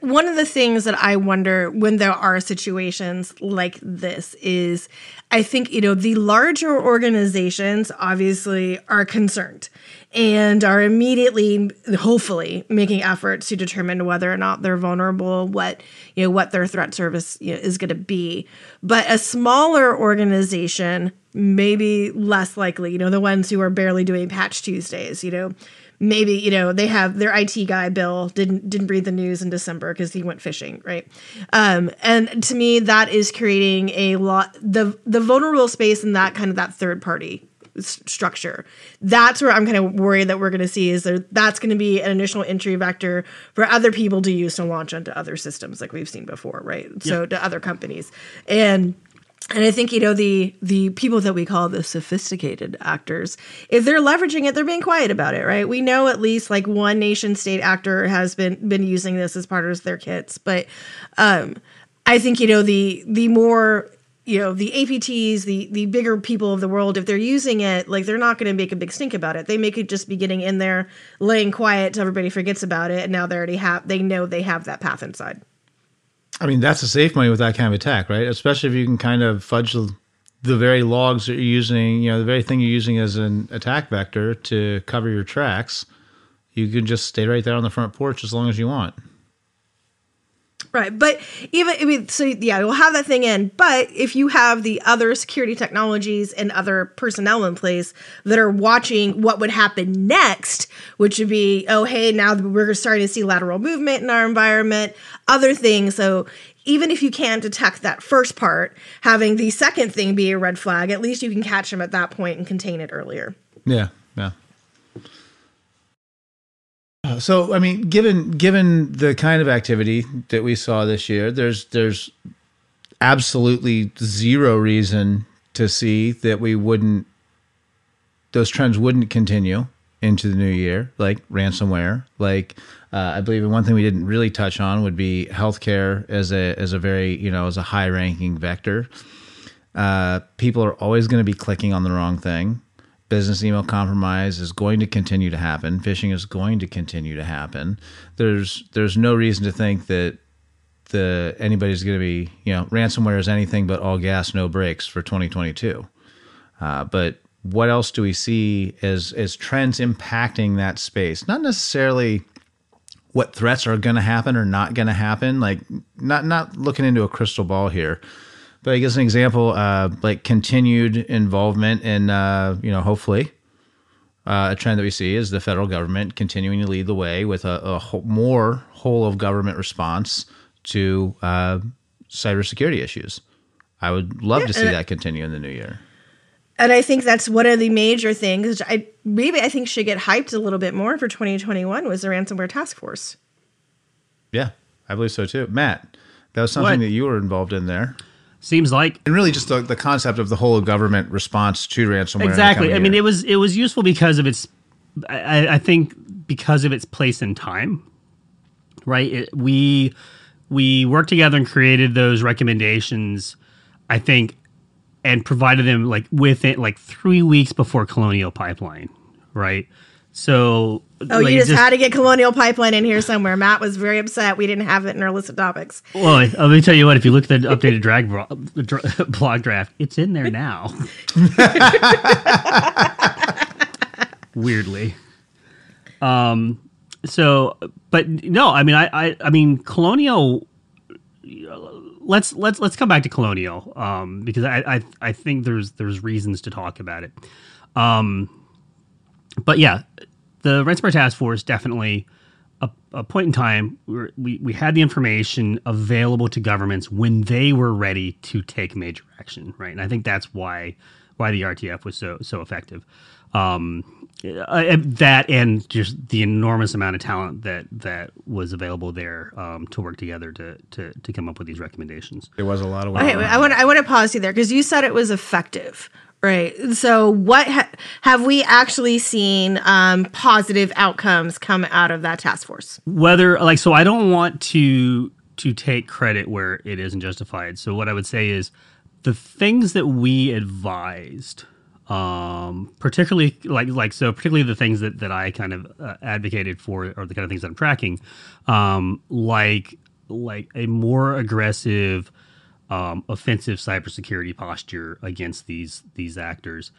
One of the things that I wonder when there are situations like this is I think, you know, the larger organizations obviously are concerned and are immediately, hopefully, making efforts to determine whether or not they're vulnerable, what, you know, what their threat surface you know, is going to be. But a smaller organization, maybe less likely, you know, the ones who are barely doing patch Tuesdays, you know, maybe you know they have their IT guy Bill didn't didn't read the news in December because he went fishing, right? Um, and to me, that is creating a lot the the vulnerable space in that kind of that third party s- structure. That's where I'm kind of worried that we're going to see is there that's going to be an initial entry vector for other people to use to launch onto other systems like we've seen before, right? So to other companies and and I think you know the the people that we call the sophisticated actors, if they're leveraging it, they're being quiet about it, right? We know at least like one nation state actor has been been using this as part of their kits, but um, I think you know the the more you know the APTs, the the bigger people of the world, if they're using it, like they're not going to make a big stink about it. They may could just be getting in there, laying quiet till everybody forgets about it, and now they already have they know they have that path inside. I mean, that's a safe money with that kind of attack, right? Especially if you can kind of fudge the, the very logs that you're using, you know, the very thing you're using as an attack vector to cover your tracks. You can just stay right there on the front porch as long as you want. Right. But even, I mean, so yeah, we'll have that thing in. But if you have the other security technologies and other personnel in place that are watching what would happen next, which would be, oh, hey, now we're starting to see lateral movement in our environment, other things. So even if you can't detect that first part, having the second thing be a red flag, at least you can catch them at that point and contain it earlier. Yeah, yeah. Uh, So, I mean, given given the kind of activity that we saw this year, there's there's absolutely zero reason to see that we wouldn't those trends wouldn't continue into the new year, like ransomware. Like uh, I believe one thing we didn't really touch on would be healthcare as a as a very you know as a high ranking vector. Uh, people are always going to be clicking on the wrong thing. Business email compromise is going to continue to happen. Phishing is going to continue to happen. There's there's no reason to think that the anybody's going to be you know ransomware is anything but all gas no brakes for 2022. Uh, but what else do we see as as trends impacting that space? Not necessarily what threats are going to happen or not going to happen. Like not not looking into a crystal ball here, but I guess an example, uh, like continued involvement in, uh, you know, hopefully, uh, a trend that we see is the federal government continuing to lead the way with a, a whole, more whole of government response to uh, cybersecurity issues. I would love to see and- that continue in the new year. And I think that's one of the major things I maybe I think should get hyped a little bit more for 2021 was the ransomware task force. Yeah, I believe so too. Matt, that was something What? that you were involved in there. Seems like And really just the, the concept of the whole government response to ransomware. exactly. I mean, it was it was useful because of its. I, I think because of its place in time, right? It, we we worked together and created those recommendations. I think, and provided them like within like three weeks before Colonial Pipeline, right? So, Oh, like, you it just, had to get Colonial Pipeline in here somewhere. Matt was very upset we didn't have it in our list of topics. Well, let me tell you what. If you look at the updated drag bro- blog draft, it's in there now. Weirdly, um. So, but no, I mean, I, I, I mean, Colonial. Let's let's let's come back to Colonial, um, because I, I I think there's there's reasons to talk about it. Um, but yeah, the ransomware task force definitely a, a point in time where we, we had the information available to governments when they were ready to take major action, right? And I think that's why why the RTF was so so effective. Um, uh, that and just the enormous amount of talent that that was available there um, to work together to, to to come up with these recommendations. There was a lot of work. Okay, I want I want to pause you there because you said it was effective, right? So, what ha- have we actually seen um, positive outcomes come out of that task force? whether like so i don't want to to take credit where it isn't justified so what i would say is the things that we advised um particularly like like so particularly the things that that i kind of uh, advocated for are the kind of things that i'm tracking um like like a more aggressive um offensive cybersecurity posture against these these actors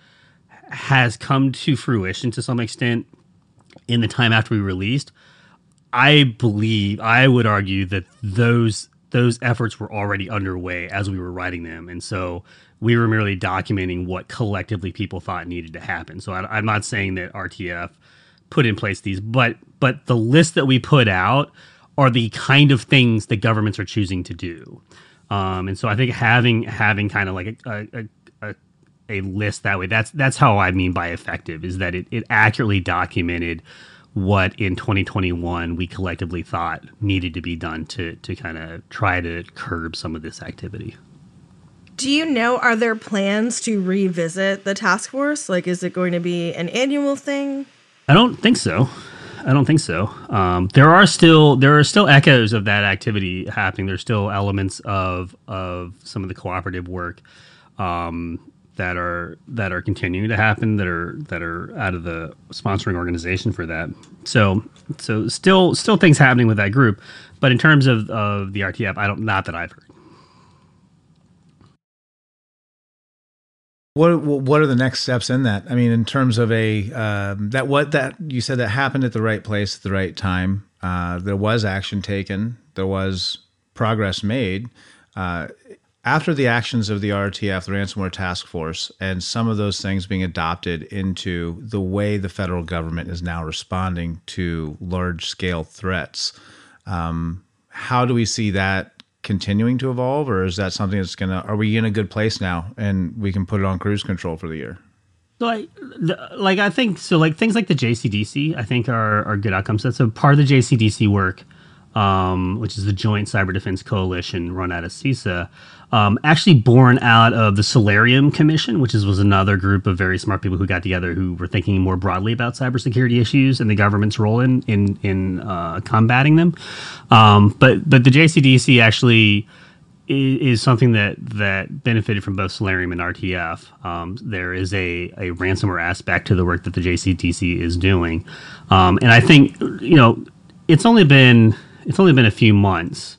has come to fruition to some extent in the time after we released. I believe I would argue that those those efforts were already underway as we were writing them, and so we were merely documenting what collectively people thought needed to happen. So I, I'm not saying that RTF put in place these, but but the list that we put out are the kind of things that governments are choosing to do, um, and so I think having having kind of like a, a, a a list that way. That's that's how I mean by effective is that it, it accurately documented what in 2021 we collectively thought needed to be done to to kind of try to curb some of this activity. Do you know are there plans to revisit the task force? Like, is it going to be an annual thing? I don't think so. I don't think so. Um, there are still there are still echoes of that activity happening. There's still elements of of some of the cooperative work um, that are that are continuing to happen that are that are out of the sponsoring organization for that. So so still still things happening with that group, but in terms of, of the RTF, I don't not that I've heard. What what are the next steps in that? I mean, in terms of a um, that what that you said that happened at the right place at the right time. Uh, there was action taken. There was progress made. Uh, after the actions of the RTF, the Ransomware Task Force, and some of those things being adopted into the way the federal government is now responding to large scale threats, um, how do we see that continuing to evolve, or is that something that's gonna? Are we in a good place now, and we can put it on cruise control for the year? like the- like I think so like things like the JCDC I think are are good outcomes. That's a part of the JCDC work, um, which is the Joint Cyber Defense Coalition run out of CISA, um, actually born out of the Solarium Commission, which is was another group of very smart people who got together who were thinking more broadly about cybersecurity issues and the government's role in in in uh, combating them. Um, but but the JCDC actually is, something that that benefited from both Solarium and RTF. Um, there is a, a ransomware aspect to the work that the JCDC is doing, um, and I think you know it's only been it's only been a few months,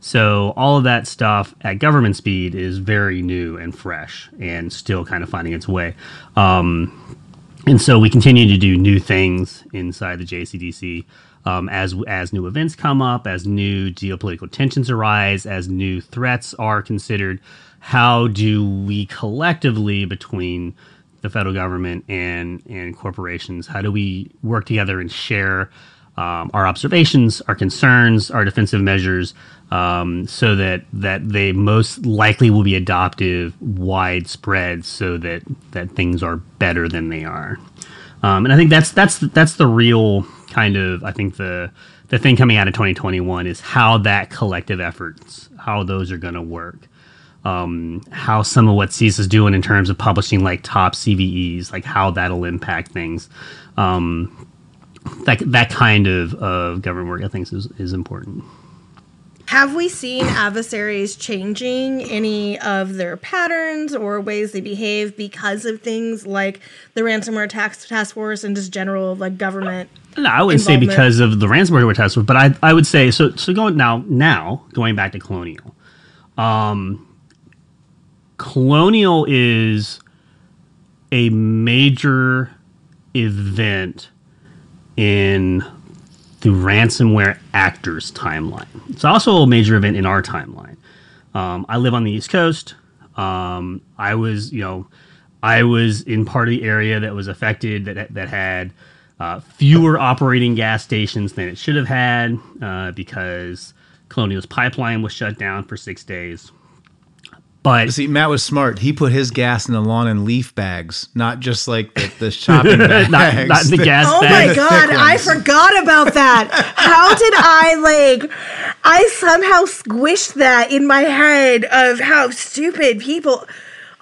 so all of that stuff at government speed is very new and fresh and still kind of finding its way. Um, and so we continue to do new things inside the JCDC um, as as new events come up, as new geopolitical tensions arise, as new threats are considered. How do we collectively between the federal government and and corporations? How do we work together and share um, our observations, our concerns, our defensive measures, um, so that that they most likely will be adoptive, widespread, so that that things are better than they are. Um, and I think that's that's that's the real kind of I think the the thing coming out of 2021 is how that collective efforts, how those are going to work. Um, how some of what CISA is doing in terms of publishing like top CVEs, like how that'll impact things. Um, that that kind of, of government work, I think, is is important. Have we seen adversaries changing any of their patterns or ways they behave because of things like the ransomware tax task force and just general like government? No, I wouldn't say because of the ransomware task force, but I I would say so. So going now now going back to Colonial, um, Colonial is a major event in the ransomware actors timeline. It's also a major event in our timeline. Um, I live on the East Coast. Um, I was, you know, I was in part of the area that was affected that that had uh, fewer operating gas stations than it should have had uh, because Colonial's pipeline was shut down for six days. But See, Matt was smart. He put his gas in the lawn and leaf bags, not just like the, the shopping bags. not, not the gas Oh bag. my god, I forgot about that. How did I like I somehow squished that in my head of how stupid people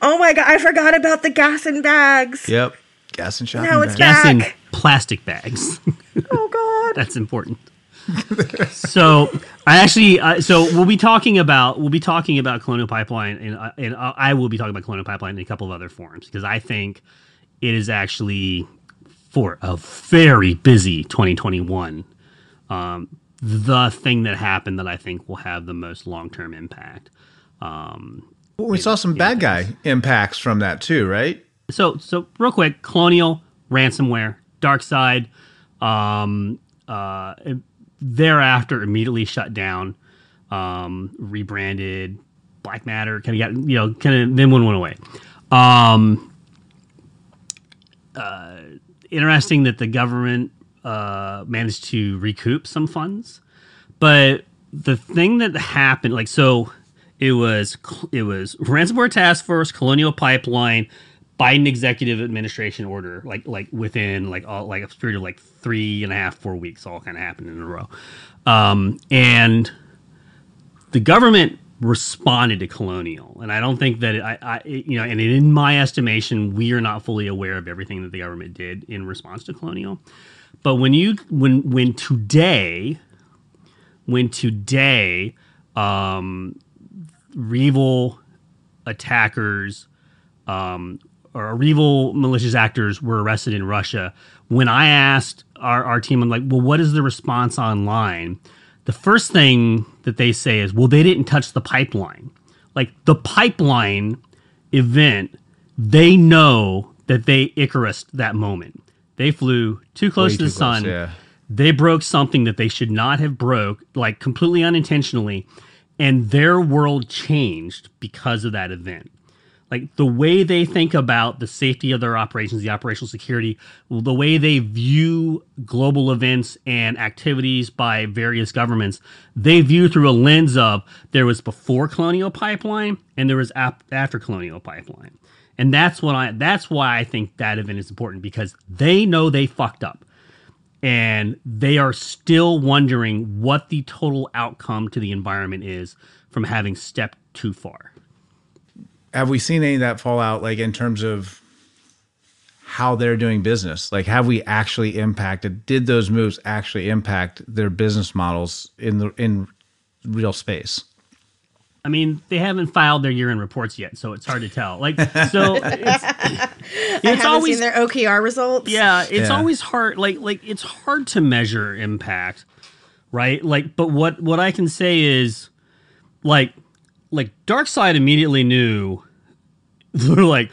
Oh my god, I forgot about the gas and bags. Yep. Gas and shopping Now it's bags. gas in back. plastic bags. Oh god. That's important. so I actually, uh, so we'll be talking about we'll be talking about Colonial Pipeline, and uh, and I I will be talking about Colonial Pipeline in a couple of other forums because I think it is actually for a very busy 2021. Um, the thing that happened that I think will have the most long term impact. Um, Well, we saw some bad guy impacts from that too, right? so so real quick colonial ransomware DarkSide um uh thereafter immediately shut down um rebranded BlackMatter kind of got you know kind of then one went away. Um uh interesting that the government uh managed to recoup some funds but the thing that happened like so it was it was ransomware task force colonial pipeline biden executive administration order like like within like all like a period of like three and a half four weeks all kind of happened in a row um and the government responded to colonial and i don't think that it, I, I you know and in my estimation we are not fully aware of everything that the government did in response to colonial but when you when when today when today um REvil attackers um, or REvil malicious actors were arrested in Russia. When I asked our, our team, I'm like, well, what is the response online? The first thing that they say is, well, they didn't touch the pipeline. Like the pipeline event, they know that they Icarus that moment. They flew too close Way to the too close, sun yeah. they broke something that they should not have broke like completely unintentionally and their world changed because of that event like the way they think about the safety of their operations the operational security the way they view global events and activities by various governments they view through a lens of there was before colonial pipeline and there was ap- after colonial pipeline and that's what i that's why i think that event is important because they know they fucked up and they are still wondering what the total outcome to the environment is from having stepped too far. Have we seen any of that fallout, like in terms of how they're doing business? Like, have we actually impacted? Did those moves actually impact their business models in the in real space? I mean, they haven't filed their year-end reports yet, so it's hard to tell. Like, so it's, it's haven't always seen their OKR results. yeah, it's Yeah. always hard. Like, like it's hard to measure impact, right? Like, but what what I can say is, like, like DarkSide immediately knew. They're like,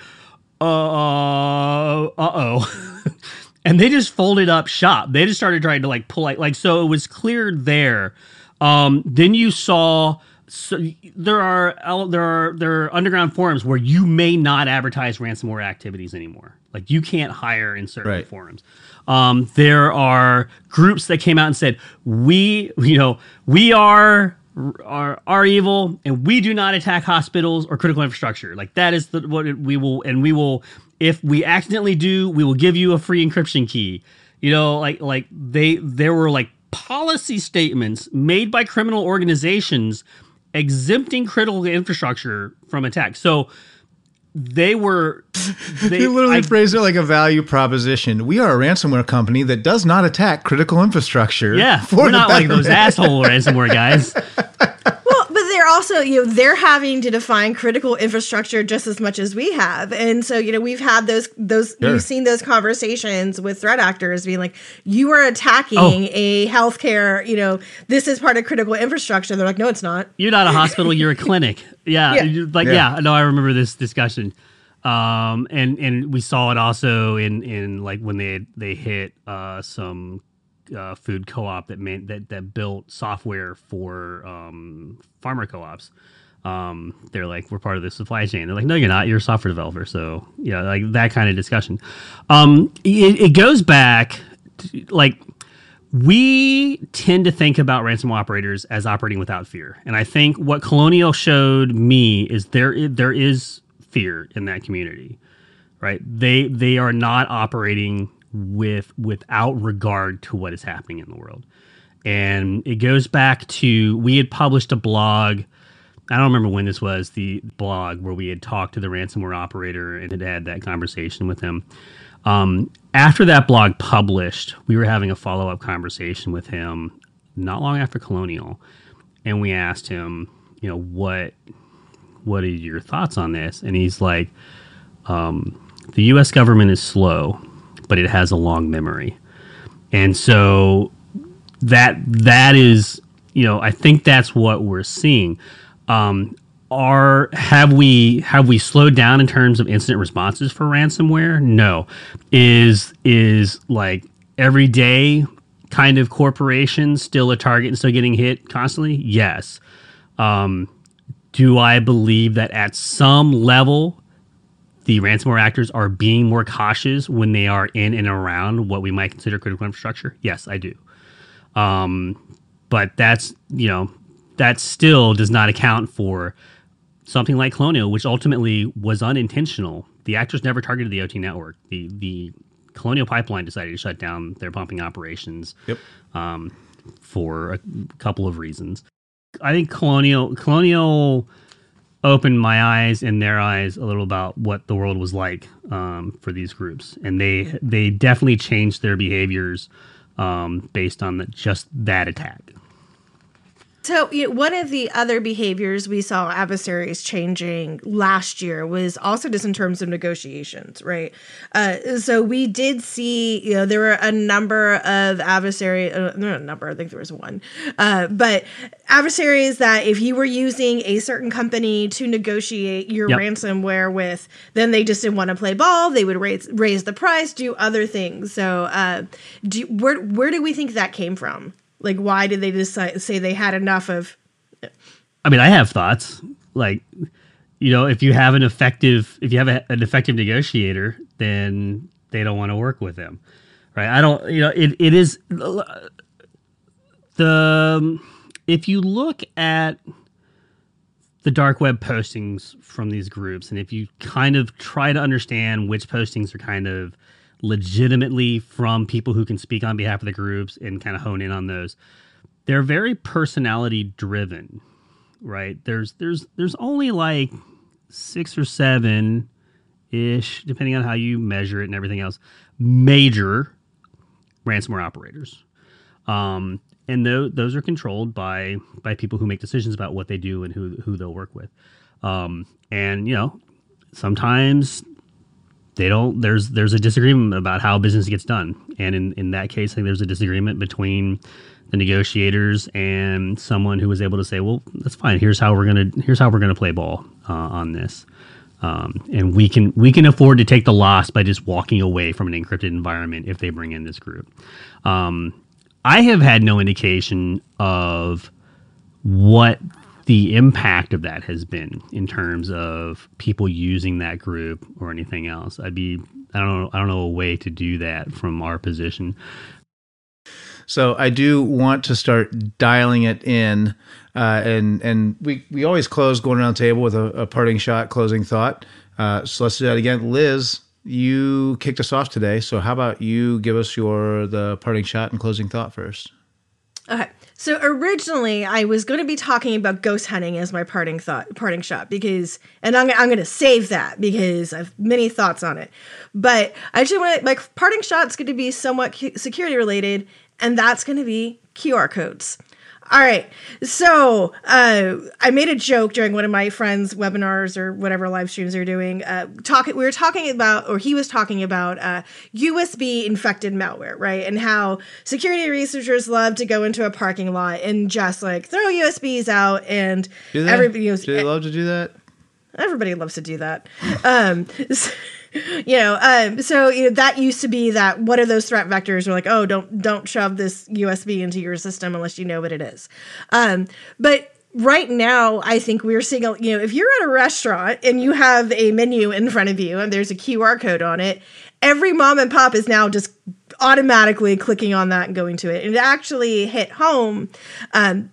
uh, uh oh. and they just folded up shop. They just started trying to like pull like like so it was cleared there. Um, then you saw so there are there are there are underground forums where you may not advertise ransomware activities anymore. Like you can't hire in certain Right. forums. Um, there are groups that came out and said we you know we are are are evil and we do not attack hospitals or critical infrastructure. Like that is the, what we will and we will if we accidentally do, we will give you a free encryption key. You know, like like they there were like policy statements made by criminal organizations exempting critical infrastructure from attack. So they were they You literally I- phrased it like a value proposition. We are a ransomware company that does not attack critical infrastructure. yeah, we're not like those asshole ransomware guys. Well, but they're also, you know, they're having to define critical infrastructure just as much as we have. And so, you know, we've had those those Sure. you've seen those conversations with threat actors being like, you are attacking Oh. a healthcare, you know, this is part of critical infrastructure. They're like, no, it's not. You're not a hospital, you're a clinic. Yeah, Yeah. like Yeah. yeah. no, I remember this discussion. Um, and and we saw it also in in like when they they hit uh some uh, food co-op that meant that that built software for um farmer co-ops. Um, they're like, we're part of the supply chain. They're like, no, you're not. You're a software developer. So yeah, like that kind of discussion. Um, it, it goes back like we tend to think about ransomware operators as operating without fear, and I think what Colonial showed me is there there is fear in that community, right? They they are not operating with without regard to what is happening in the world, and it goes back to we had published a blog. I don't remember when this was the blog where we had talked to the ransomware operator and had had that conversation with him. Um, after that blog published, we were having a follow up conversation with him not long after Colonial, and we asked him, you know, what what are your thoughts on this? And he's like, um, the U.S. government is slow, but it has a long memory, and so that that is, you know, I think that's what we're seeing. Um, are have we have we slowed down in terms of incident responses for ransomware? No. Is is like every day kind of corporations still a target and still getting hit constantly? Yes. Um, do I believe that at some level the ransomware actors are being more cautious when they are in and around what we might consider critical infrastructure? Yes, I do. Um, but that's you know that still does not account for something like Colonial, which ultimately was unintentional. The actors never targeted the OT network. The the Colonial Pipeline decided to shut down their pumping operations Yep. um, for a couple of reasons. I think Colonial Colonial opened my eyes and their eyes a little about what the world was like um, for these groups, and they they definitely changed their behaviors um, based on the, just that attack. So, you know, one of the other behaviors we saw adversaries changing last year was also just in terms of negotiations, right? Uh, so we did see, you know, there were a number of adversaries, uh, not a number, I think there was one, uh, but adversaries that if you were using a certain company to negotiate your Yep. ransomware with, then they just didn't want to play ball. They would raise raise the price, do other things. So, uh, do where where do we think that came from? Like, why did they decide say they had enough of? I mean, I have thoughts. Like, you know, if you have an effective, if you have a, an effective negotiator, then they don't want to work with them, right? I don't, you know, it, it is the if you look at the dark web postings from these groups, and if you kind of try to understand which postings are kind of legitimately from people who can speak on behalf of the groups and kind of hone in on those, they're very personality driven right? There's there's there's only like six or seven ish depending on how you measure it and everything else major ransomware operators. Um and tho- those are controlled by by people who make decisions about what they do and who who they'll work with. Um and you know sometimes they don't there's there's a disagreement about how business gets done. And in in that case I think there's a disagreement between the negotiators and someone who was able to say well that's fine. Here's how we're gonna here's how we're gonna play ball uh, on this. Um, and we can we can afford to take the loss by just walking away from an encrypted environment if they bring in this group. Um, i have had no indication of what the impact of that has been in terms of people using that group or anything else. I'd be I don't know I don't know a way to do that from our position. So I do want to start dialing it in, uh, and and we we always close going around the table with a, a parting shot, closing thought. Uh, so let's do that again. Liz, you kicked us off today, so how about you give us your the parting shot and closing thought first? Okay. So originally, I was going to be talking about ghost hunting as my parting thought, parting shot, because, and I'm, I'm going to save that because I have many thoughts on it. But I actually want my parting shot's going to be somewhat security related, and that's going to be QR codes. All right. So uh, I made a joke during one of my friends' webinars or whatever live streams they're doing. Uh, talking, we were talking about, or he was talking about uh, USB infected malware, right? And how security researchers love to go into a parking lot and just like throw USBs out, and Do they? everybody knows. do they love to do that? Everybody loves to do that. Um, so, you know, um, so you know that used to be that. What are those threat vectors? We're like, oh, don't don't shove this USB into your system unless you know what it is. Um, but right now, I think we're seeing, you know, if you're at a restaurant and you have a menu in front of you and there's a QR code on it, every mom and pop is now just automatically clicking on that and going to it. And it actually hit home um,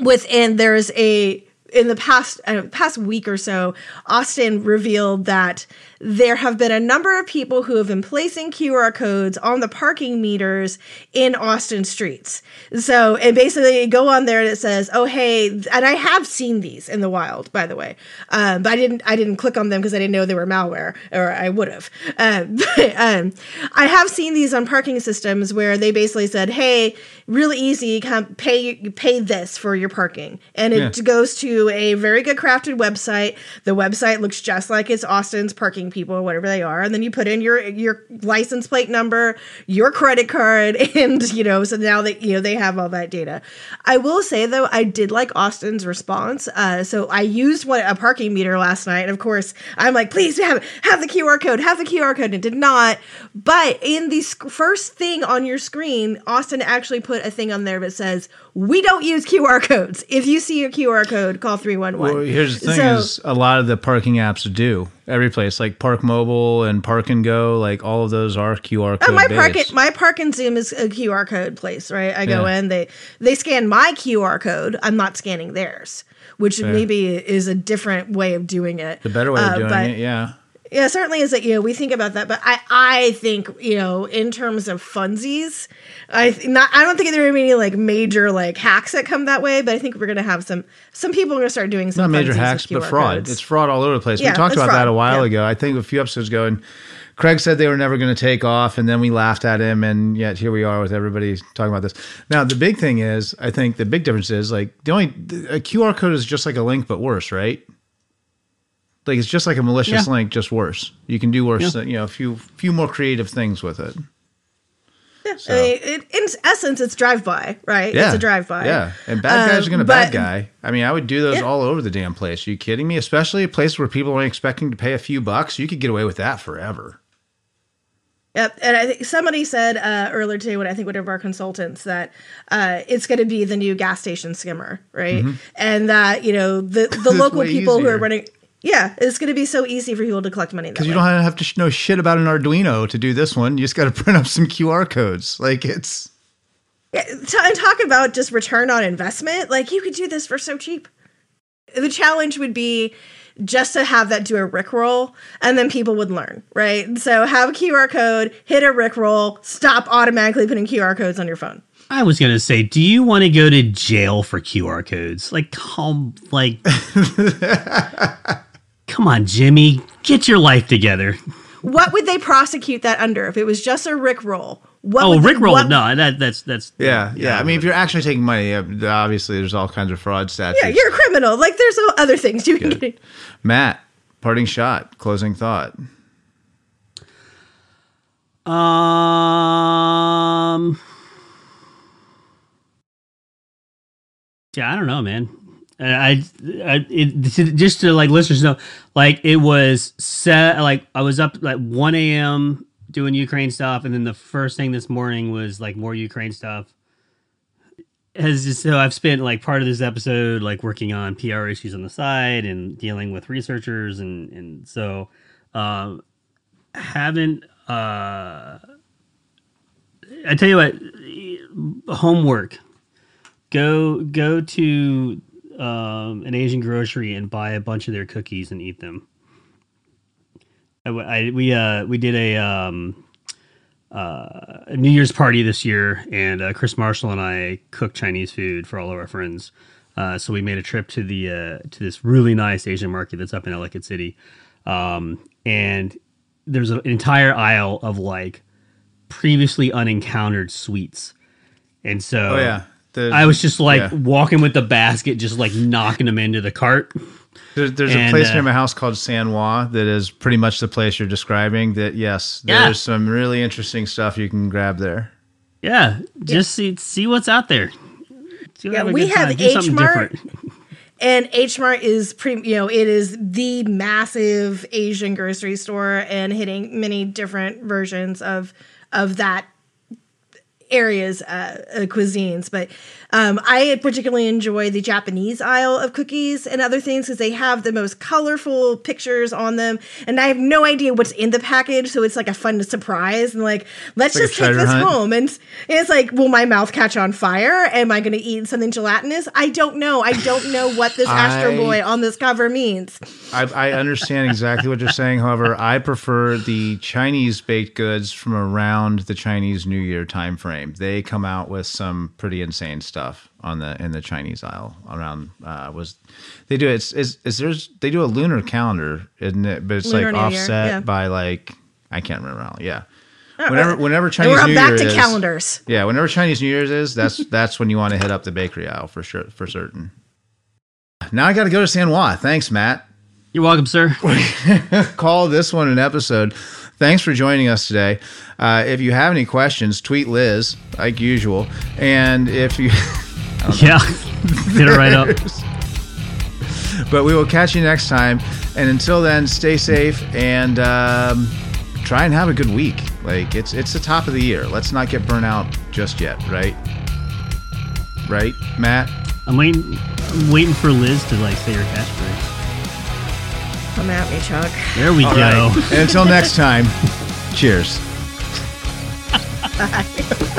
within there's a in the past uh, past week or so, Austin revealed that there have been a number of people who have been placing QR codes on the parking meters in Austin streets. So, and basically you go on there and it says, "Oh, hey," and I have seen these in the wild, by the way, um, but I didn't I didn't click on them because I didn't know they were malware, or I would have. But, um, I have seen these on parking systems where they basically said, "Hey, really easy, come pay pay this for your parking," and it Yeah. goes to a very good crafted website. The website looks just like it's Austin's parking people, or whatever they are, and then you put in your your license plate number, your credit card, and you know, so now that you know they have all that data. I will say though, I did like Austin's response. Uh, so I used one a parking meter last night, and of course, I'm like, please have have the QR code, have the QR code, and it did not. But in the sc- first thing on your screen, Austin actually put a thing on there that says, "We don't use QR codes. If you see a QR code, call three one one." Well, here's the thing: So- is a lot of the parking apps do every place, like Park Mobile and Park and Go, like all of those are QR code Oh, my park based. my park and Zoom is a QR code place, right? I go Yeah. in, they they scan my QR code. I'm not scanning theirs, which maybe is a different way of doing it. the better way Uh, of doing but- it, yeah. Yeah, certainly is that you know we think about that, but I I think you know in terms of funsies, I th- not I don't think there are any like major like hacks that come that way, but I think we're gonna have some some people are gonna start doing some Not major hacks, but fraud. codes. It's fraud all over the place. Yeah, we talked about that a while Yeah. ago. I think a few episodes ago, and Craig said they were never going to take off, and then we laughed at him, and yet here we are with everybody talking about this. Now, the big thing is, I think the big difference is like the only a QR code is just like a link, but worse, right? Like it's just like a malicious Yeah. link, just worse. You can do worse, Yeah. you know, a few few more creative things with it. I mean, it, in essence, it's drive by, right? Yeah, It's a drive by. Yeah, and bad guys Um, are going to but- bad guy. I mean, I would do those Yeah. all over the damn place. Are you kidding me? Especially a place where people aren't expecting to pay a few bucks. You could get away with that forever. Yep, and I think somebody said uh, earlier today, when I think one of our consultants, that uh, it's going to be the new gas station skimmer, right? And that you know the the local Mm-hmm. people who are running, yeah, it's going to be so easy for people to collect money. Because you don't have to know shit about an Arduino to do this one. You just got to print up some QR codes. Like it's Yeah, t- and talk about just return on investment. Like you could do this for so cheap. The challenge would be just to have that do a rickroll and then people would learn, right? So have a QR code, hit a rickroll, stop automatically putting QR codes on your phone. I was gonna say, do you want to go to jail for QR codes? Like, come, like, come on, Jimmy, get your life together. What would they prosecute that under if it was just a rickroll? What Oh, would they- Rickroll, what- no, that that's that's yeah, yeah. I mean, if you're actually taking money, obviously there's all kinds of fraud statutes. Yeah, you're a criminal. Like there's other things you can Good. get. Matt, parting shot, closing thought. Um. Yeah, I don't know, man. I, I, it, just to like listeners know, like it was set. Like I was up like one a.m. doing Ukraine stuff, and then the first thing this morning was like more Ukraine stuff. Has just so I've spent like part of this episode like working on PR issues on the side and dealing with researchers, and and so um, haven't. uh I tell you what, homework. Go go to um, an Asian grocery and buy a bunch of their cookies and eat them. I, I- we uh, we did a um, uh, New Year's party this year, and uh, Chris Marshall and I cooked Chinese food for all of our friends. Uh, so we made a trip to the uh, to this really nice Asian market that's up in Ellicott City, um, and there's an entire aisle of like previously unencountered sweets. And so Oh yeah, The- I was just like yeah. walking with the basket, just like knocking them into the cart. There's, there's a place uh, near my house called San Juan that is pretty much the place you're describing. That yes, Yeah. there's some really interesting stuff you can grab there. Yeah, just see see what's out there. See- Yeah, a we good have time. H Mart. And H Mart is pretty, you know, it is the massive Asian grocery store and hitting many different versions of of that areas uh, uh, cuisines, but um, I particularly enjoy the Japanese aisle of cookies and other things because they have the most colorful pictures on them, and I have no idea what's in the package, so it's like a fun surprise and like let's like just take this hunt. home. And it's- it's like, will my mouth catch on fire? Am I going to eat something gelatinous? I don't know. I don't know what this Astro Boy on this cover means. I, I understand exactly what you're saying. However, I prefer the Chinese baked goods from around the Chinese New Year time frame. They come out with some pretty insane stuff on the in the Chinese aisle around. Uh, was they do it's is is there's they do a lunar calendar, isn't it? But it's Lunar like New Year, offset yeah. by like I can't remember how. Yeah. Whenever whenever And Chinese we're New back Year to is, calendars. yeah, whenever Chinese New Year's is, that's that's when you want to hit up the bakery aisle for sure for certain. Now I got to go to San Juan. Thanks, Matt You're welcome, sir. call this one an episode. Thanks for joining us today. Uh, if you have any questions, tweet Liz like usual. And if you, yeah. Hit it right up. but we will catch you next time. And until then, stay safe and um, try and have a good week. Like it's it's the top of the year. Let's not get burnt out just yet, right? Right, Matt. I'm waiting. I'm waiting for Liz to like say her catchphrase. Come at me, Chuck. There we All go. right. And until next time, cheers. Bye.